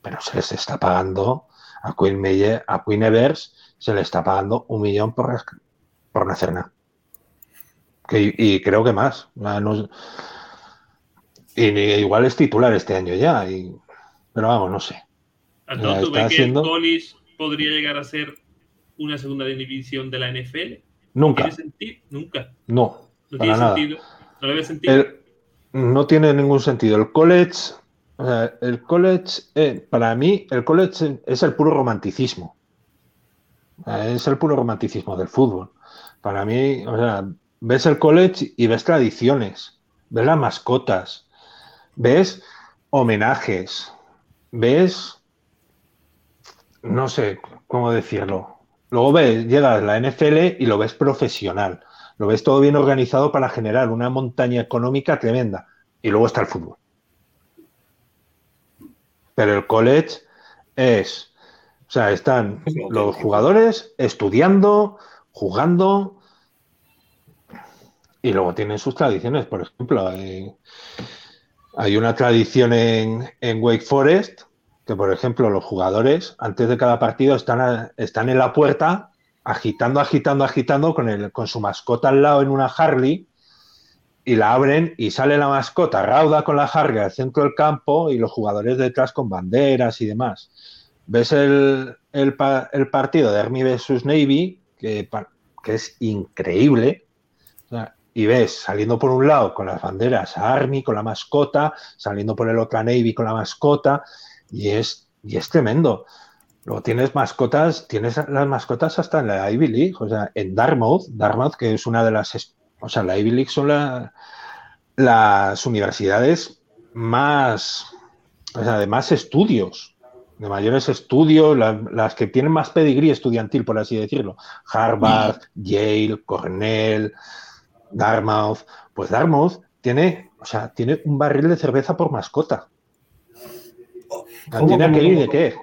Pero se les está pagando a Queen Meyer, a Queen Evers, se le está pagando un millón por, por no hacer nada. Que- y creo que más. No- y igual es titular este año ya. y- pero vamos, no sé. Entonces, ¿tú ves que haciendo- el college podría llegar a ser una segunda división de la NFL? Nunca. ¿Tiene sentido? Nunca. No, No tiene nada. sentido. No le ve sentido. El- no tiene ningún sentido. El college, el college, eh, para mí, el college es el puro romanticismo. Es el puro romanticismo del fútbol. Para mí, o sea, ves el college y ves tradiciones, ves las mascotas, ves homenajes, ves, no sé cómo decirlo. Luego ves, llegas a la NFL y lo ves profesional. Lo ves todo bien organizado para generar una montaña económica tremenda. Y luego está el fútbol. Pero el college es, o sea, están los jugadores estudiando, jugando, y luego tienen sus tradiciones. Por ejemplo, hay una tradición en, Wake Forest que, por ejemplo, los jugadores antes de cada partido están, están en la puerta agitando, agitando, agitando con, el, con su mascota al lado en una Harley y la abren y sale la mascota rauda con la Harley al centro del campo y los jugadores detrás con banderas y demás. Ves el, el pa- el partido de Army versus Navy, que, que es increíble, y ves saliendo por un lado con las banderas a Army con la mascota, saliendo por el otro a Navy con la mascota, y es, y es tremendo. Luego tienes mascotas, tienes las mascotas hasta en la Ivy League, o sea, en Dartmouth, Dartmouth, que es una de las, o sea, la Ivy League son la- las universidades más, o sea, de más estudios, de mayores estudios, la- las que tienen más pedigrí estudiantil, por así decirlo. Harvard, Yale, Cornell, Dartmouth. Pues Dartmouth tiene, o sea, tiene un barril de cerveza por mascota. ¿Cómo, ¿Tiene cómo, de qué?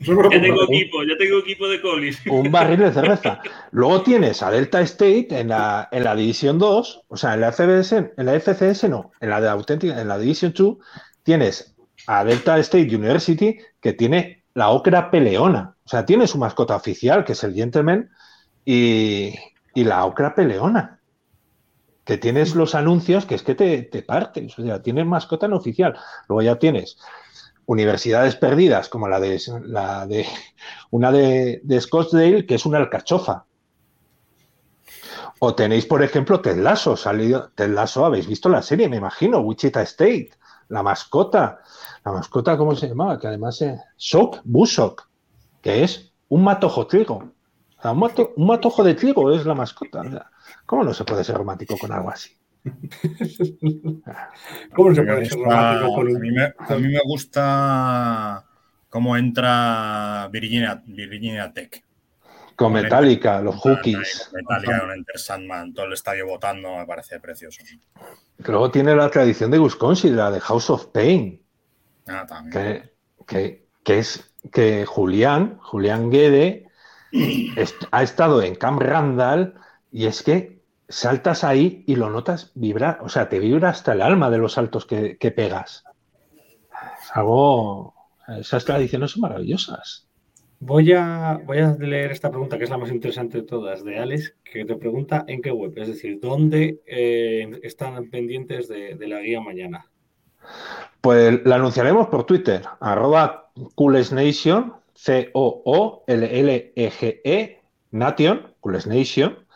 Ya tengo equipo, ya tengo equipo de college. un barril de cerveza. Luego tienes a Delta State en la, en la División 2, o sea, en la FBS, en la FCS no, en la de auténtica, en la Division 2, tienes a Delta State University que tiene la ocra peleona. O sea, tiene su mascota oficial, que es el Gentleman, y, y la ocra peleona. Que tienes los anuncios que es que te, te partes. O sea, tienes mascota no oficial. Luego ya tienes universidades perdidas, como la de, la de una de, de Scottsdale, que es una alcachofa. O tenéis, por ejemplo, Ted Lasso, salido, Ted Lasso, habéis visto la serie, me imagino, Wichita State, la mascota, la mascota, ¿cómo se llamaba? Que además es Shock, Bushock, que es un matojo trigo. Un, mato- un matojo de trigo es la mascota. ¿Cómo no se puede ser romántico con algo así? ¿Cómo no se Me puede ser gusta- romántico con a, mí me, a mí me gusta cómo entra Virginia, Virginia Tech. Con Metallica, los Hookies. Metallica con Enter Sandman, todo el estadio votando, me parece precioso. Luego tiene la tradición de Wisconsin, la de House of Pain. Ah, también. que, que- que es que Julián, Julián Guede, est- ha estado en Camp Randall y es que saltas ahí y lo notas vibrar, o sea, te vibra hasta el alma de los saltos que, que pegas. Es algo, esas tradiciones son maravillosas. Voy a, voy a leer esta pregunta, que es la más interesante de todas, de Alex, que te pregunta en qué web, es decir, ¿dónde eh, están pendientes de, de la guía mañana? Pues la anunciaremos por Twitter, arroba Nation, C-O-O-L-L-E-G-E, Nation, Coolest Nation.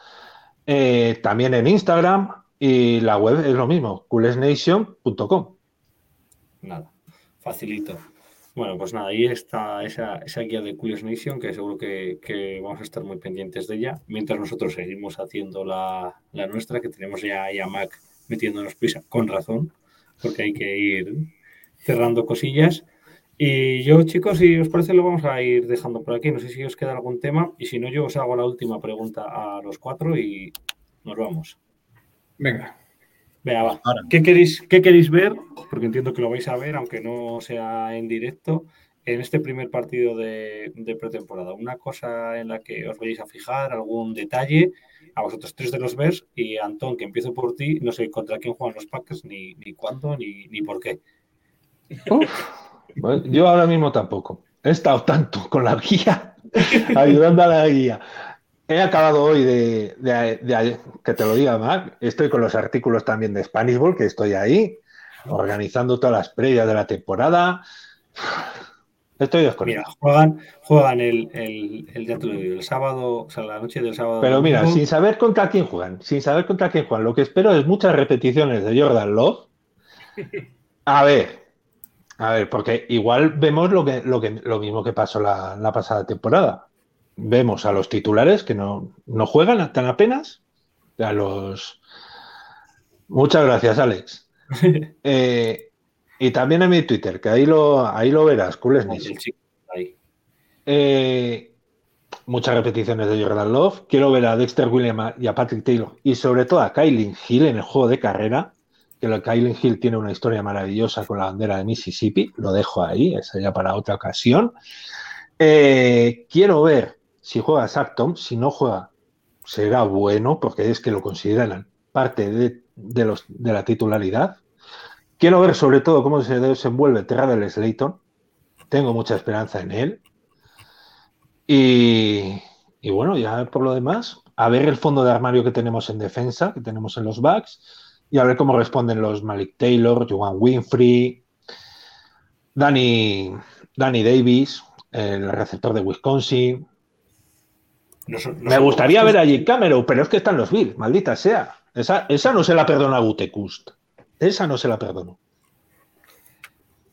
Eh, también en Instagram y la web es lo mismo, coolestnation.com. Nada, facilito. Bueno, pues nada, ahí está esa, esa guía de Curious Nation, que seguro que, vamos a estar muy pendientes de ella, mientras nosotros seguimos haciendo la, la nuestra, que tenemos ya ahí a Mac metiéndonos prisa, con razón, porque hay que ir cerrando cosillas. Y yo, chicos, si os parece, lo vamos a ir dejando por aquí. No sé si os queda algún tema, y si no, yo os hago la última pregunta a los cuatro y nos vamos. Venga. Venga, va. ¿Qué queréis, ¿Qué queréis ver? Porque entiendo que lo vais a ver, aunque no sea en directo, en este primer partido de, de pretemporada. Una cosa en la que os vais a fijar, algún detalle, a vosotros tres de los Bears y Antón, que empiezo por ti, no sé contra quién juegan los Packers, ni, ni cuándo, ni, ni por qué. Bueno, yo ahora mismo tampoco. He estado tanto con la guía, ayudando a la guía. He acabado hoy de, de- de- que te lo diga, Mac. Estoy con los artículos también de Spanish Ball, que estoy ahí, organizando todas las previas de la temporada. Estoy Mira, desconectado. juegan, juegan el, el, el, ya te lo digo, el sábado, o sea, la noche del sábado. Pero mira, domingo. sin saber contra quién juegan, sin saber contra quién juegan, lo que espero es muchas repeticiones de Jordan Love. A ver, a ver, porque igual vemos lo, que, lo, que, lo mismo que pasó la, la pasada temporada. Vemos a los titulares que no, no juegan tan apenas. A los. Muchas gracias, Alex. Eh, y también en mi Twitter, que ahí lo, ahí lo verás, ahí. Eh, muchas repeticiones de Jordan Love. Quiero ver a Dexter Williams y a Patrick Taylor y sobre todo a Kylie Hill en el juego de carrera. Que la Kylie Hill tiene una historia maravillosa con la bandera de Mississippi. Lo dejo ahí, esa ya para otra ocasión. Eh, quiero ver si juega Zach Tom. Si no juega, será bueno porque es que lo consideran parte de, de los, de la titularidad. Quiero ver sobre todo cómo se desenvuelve Terrell Slayton. Tengo mucha esperanza en él. Y, y bueno, ya por lo demás, a ver el fondo de armario que tenemos en defensa, que tenemos en los backs, y a ver cómo responden los Malik Taylor, Joan Winfrey, Danny, Danny Davis, el receptor de Wisconsin. No son- no Me gustaría ver a Jake Cameron, pero es que están los Bills, maldita sea. Esa, esa no se la perdona a Gutekust. Esa no se la perdono.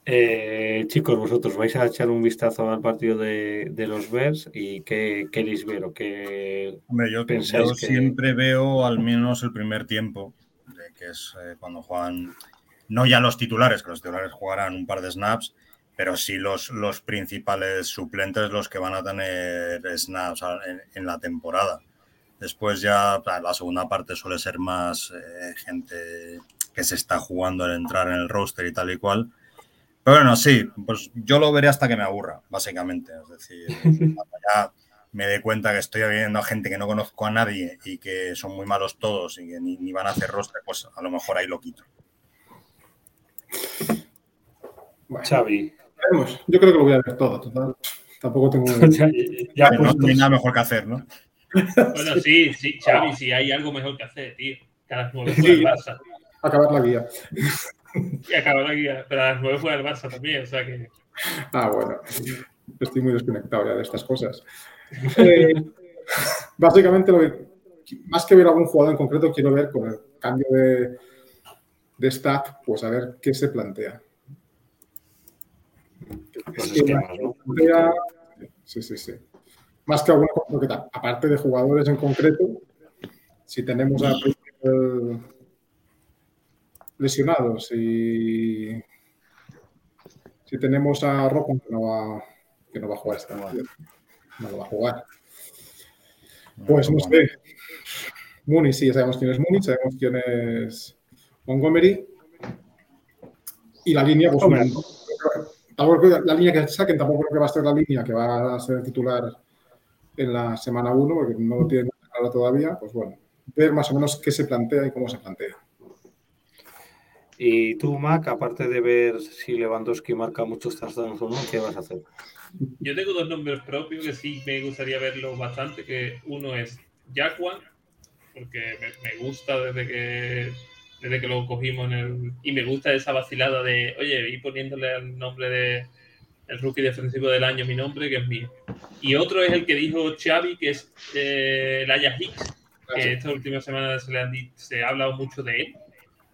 Eh, chicos, vosotros vais a echar un vistazo al partido de, de los Bears y qué queréis ver o qué Hombre, yo, pensáis yo que- siempre veo al menos el primer tiempo, de que es eh, cuando juegan, no ya los titulares, que los titulares jugarán un par de snaps, pero sí los, los principales suplentes los que van a tener snaps en, en la temporada. Después ya la segunda parte suele ser más eh, gente que se está jugando el entrar en el roster y tal y cual. Pero bueno, sí, pues yo lo veré hasta que me aburra, básicamente. Es decir, ya me dé cuenta que estoy viendo a gente que no conozco a nadie y que son muy malos todos y que ni, ni van a hacer roster, pues a lo mejor ahí lo quito. Bueno, Xavi. veremos. Yo creo que lo voy a ver todo, total. Tampoco tengo. ya, ya no, hay nada mejor que hacer, ¿no? Bueno, sí, sí, Xavi, si hay algo mejor que hacer, tío. Que a las 9 Sí. juega el Barça. Acabar la guía. Y acabar la guía, pero a las 9 juega el Barça también, o sea que. Ah, bueno. Estoy muy desconectado ya de estas cosas. Eh, básicamente, lo que- más que ver algún jugador en concreto, quiero ver con el cambio de, de stack, pues a ver qué se plantea. Los ¿Qué esquemas, ¿no? plantea? Sí, sí, sí. Más que alguna ta- aparte de jugadores en concreto, si tenemos a eh, lesionados y si tenemos a Rocco que no va, que no va a jugar esta partida, no lo va a jugar. Pues no sé. Mooney, sí, ya sabemos quién es Mooney, sabemos quién es Montgomery. Y la línea, pues Hombre. tampoco la línea que saquen tampoco creo que va a ser la línea que va a ser titular en la semana 1, porque no lo tienen claro todavía, pues bueno, ver más o menos qué se plantea y cómo se plantea. Y tú, Mac, aparte de ver si Lewandowski marca muchos touchdowns o no, ¿qué vas a hacer? Yo tengo dos nombres propios que sí me gustaría verlos bastante, que uno es Jaguar, porque me, me gusta desde que desde que lo cogimos en el... Y me gusta esa vacilada de, oye, ir poniéndole el nombre de el rookie defensivo del año, mi nombre, que es mío. Y otro es el que dijo Xavi, que es eh, el Aya Hicks, que esta última semana se, le han se ha hablado mucho de él.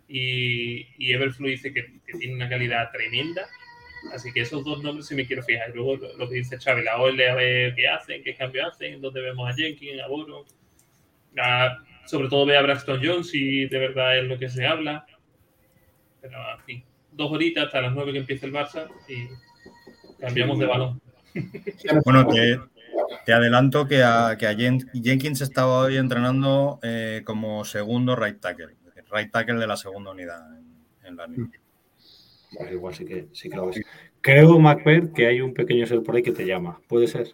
Y, y Everflow dice que, que tiene una calidad tremenda. Así que esos dos nombres sí me quiero fijar. Y luego lo, lo que dice Xavi, la OL, a ver qué hacen, qué cambio hacen, dónde vemos a Jenkins, a Boro. A- sobre todo ve a Braxton Jones si de verdad es lo que se habla. Pero, en fin, dos horitas hasta las nueve que empieza el Barça y cambiamos de balón. Bueno, te, te adelanto que a, que a Jen- Jenkins estaba hoy entrenando eh, como segundo right tackle, right tackle de la segunda unidad en, en la liga. Pues igual sí que, sí que lo ves. Creo, Macbeth, que hay un pequeño ser por ahí que te llama. ¿Puede ser?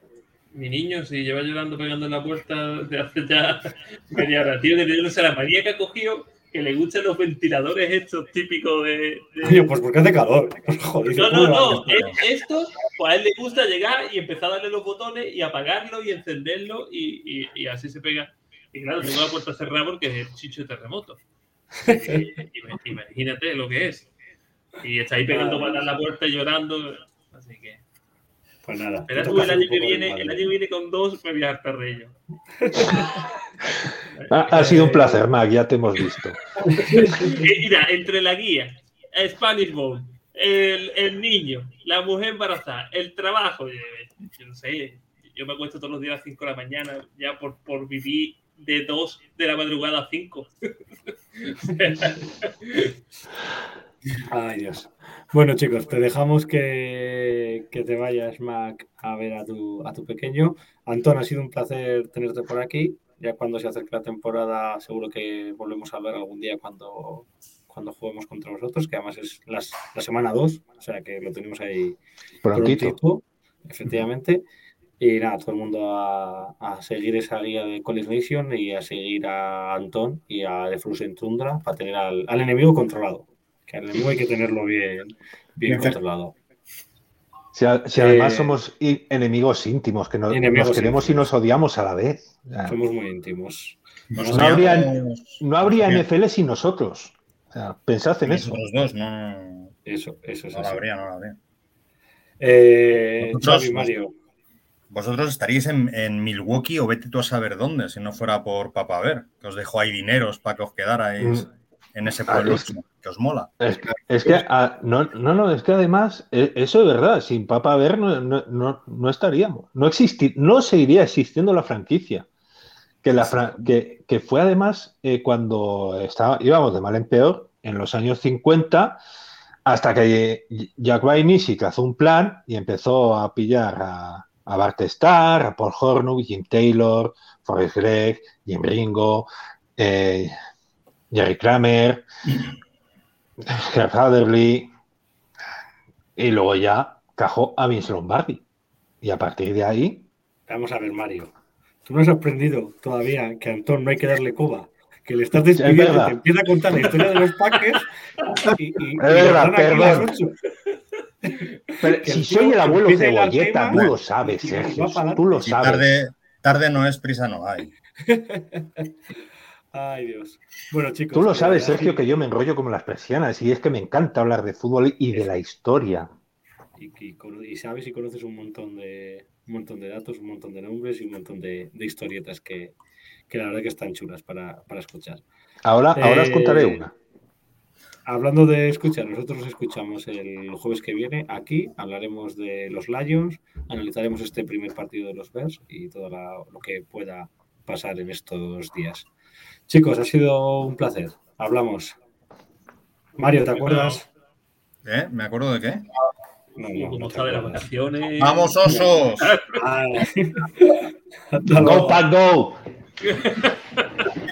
Mi niño, si lleva llorando pegando en la puerta de hace ya media hora, tío, que no sé la manía que ha cogido que le gustan los ventiladores estos típicos de. de- Coño, pues porque hace calor. Joder, No, ¿cómo no, no. gustar? es- Esto, pues a él le gusta llegar y empezar a darle los botones y apagarlo y encenderlo y, y- y así se pega. Y claro, tengo la puerta cerrada porque es chicho de terremoto. Y- imagínate lo que es. Y está ahí pegando patas en la puerta y llorando. Así que. Pues nada. Tú el año que viene, el año viene con dos me voy a hartar de ello. Ha, ha sido un placer, Mac, ya te hemos visto. Eh, Mira, entre la guía, Spanish Bowl, el, el niño, la mujer embarazada, el trabajo, eh, yo no sé, yo me acuesto todos los días a las 5 de la mañana ya por, por vivir de 2 de la madrugada a 5. Ay, Dios. Bueno, chicos, te dejamos que, que te vayas, Mac, a ver a tu, a tu pequeño. Antón, ha sido un placer tenerte por aquí. Ya cuando se acerque la temporada, seguro que volvemos a hablar algún día cuando, cuando juguemos contra vosotros, que además es las- la semana 2, o sea que lo tenemos ahí Prontito. prontito, efectivamente. Y nada, todo el mundo a, a seguir esa guía de College Nation y a seguir a Antón y a The Frozen Tundra para tener al, al enemigo controlado. Que al enemigo hay que tenerlo bien, bien controlado. Si, a- si además Eh, somos enemigos íntimos, que no- enemigos nos queremos y nos odiamos a la vez. Somos muy íntimos. Nos no habría, no habría. NFL sin nosotros. O sea, pensad en eso. Nosotros dos, no, Eso, eso es no la así. habría, no la habría. Eh, Xavi, Mario. Vosotros estaríais en, en Milwaukee o vete tú a saber dónde, si no fuera por Papa Ver, que os dejó ahí dineros para que os quedarais en ese Ah, pueblo es- que os mola. Es, es que, ah, no, no, no, es que además, eh, eso es verdad, sin Papa Ver no, no, no, estaríamos, no, existi- no seguiría existiendo la franquicia. Que, la fra- que, que fue además eh, cuando estaba, íbamos de mal en peor, en los años 50, hasta que Jack Vainisi cazó un plan y empezó a pillar a, a Bart Starr, a Paul Hornung, Jim Taylor, Forrest Gregg, Jim Ringo, eh, Jerry Kramer, Jeff Adderley, y luego ya cajó a Vince Lombardi. Y a partir de ahí, Vamos a ver, Mario. Tú no has aprendido todavía que a Antón no hay que darle coba. Que le estás despidiendo verdad. te empieza a contar la historia de los Packers y, y, y verdad, perdón. pero si soy el abuelo cebolleta, tema tú lo sabes, Sergio, tú lo sabes. tarde, tarde no es, prisa no hay. Ay, Dios. Bueno, chicos. Tú lo de sabes, Sergio, que yo me enrollo como las persianas y es que me encanta hablar de fútbol y de la historia. Y, y cono- y sabes y conoces un montón de un montón de datos, un montón de nombres y un montón de, de historietas que, que la verdad que están chulas para, para escuchar. Ahora, ahora os Eh, contaré una. Hablando de escuchar, nosotros nos escuchamos el jueves que viene aquí, hablaremos de los Lions, analizaremos este primer partido de los Bears y todo la- lo que pueda pasar en estos días. Chicos, ha sido un placer. Hablamos. Mario, ¿te acuerdas? ¿Eh? ¿Me acuerdo de qué? No, no, las vacaciones. ¡Vamos, osos! Ah. Go. Pack, go.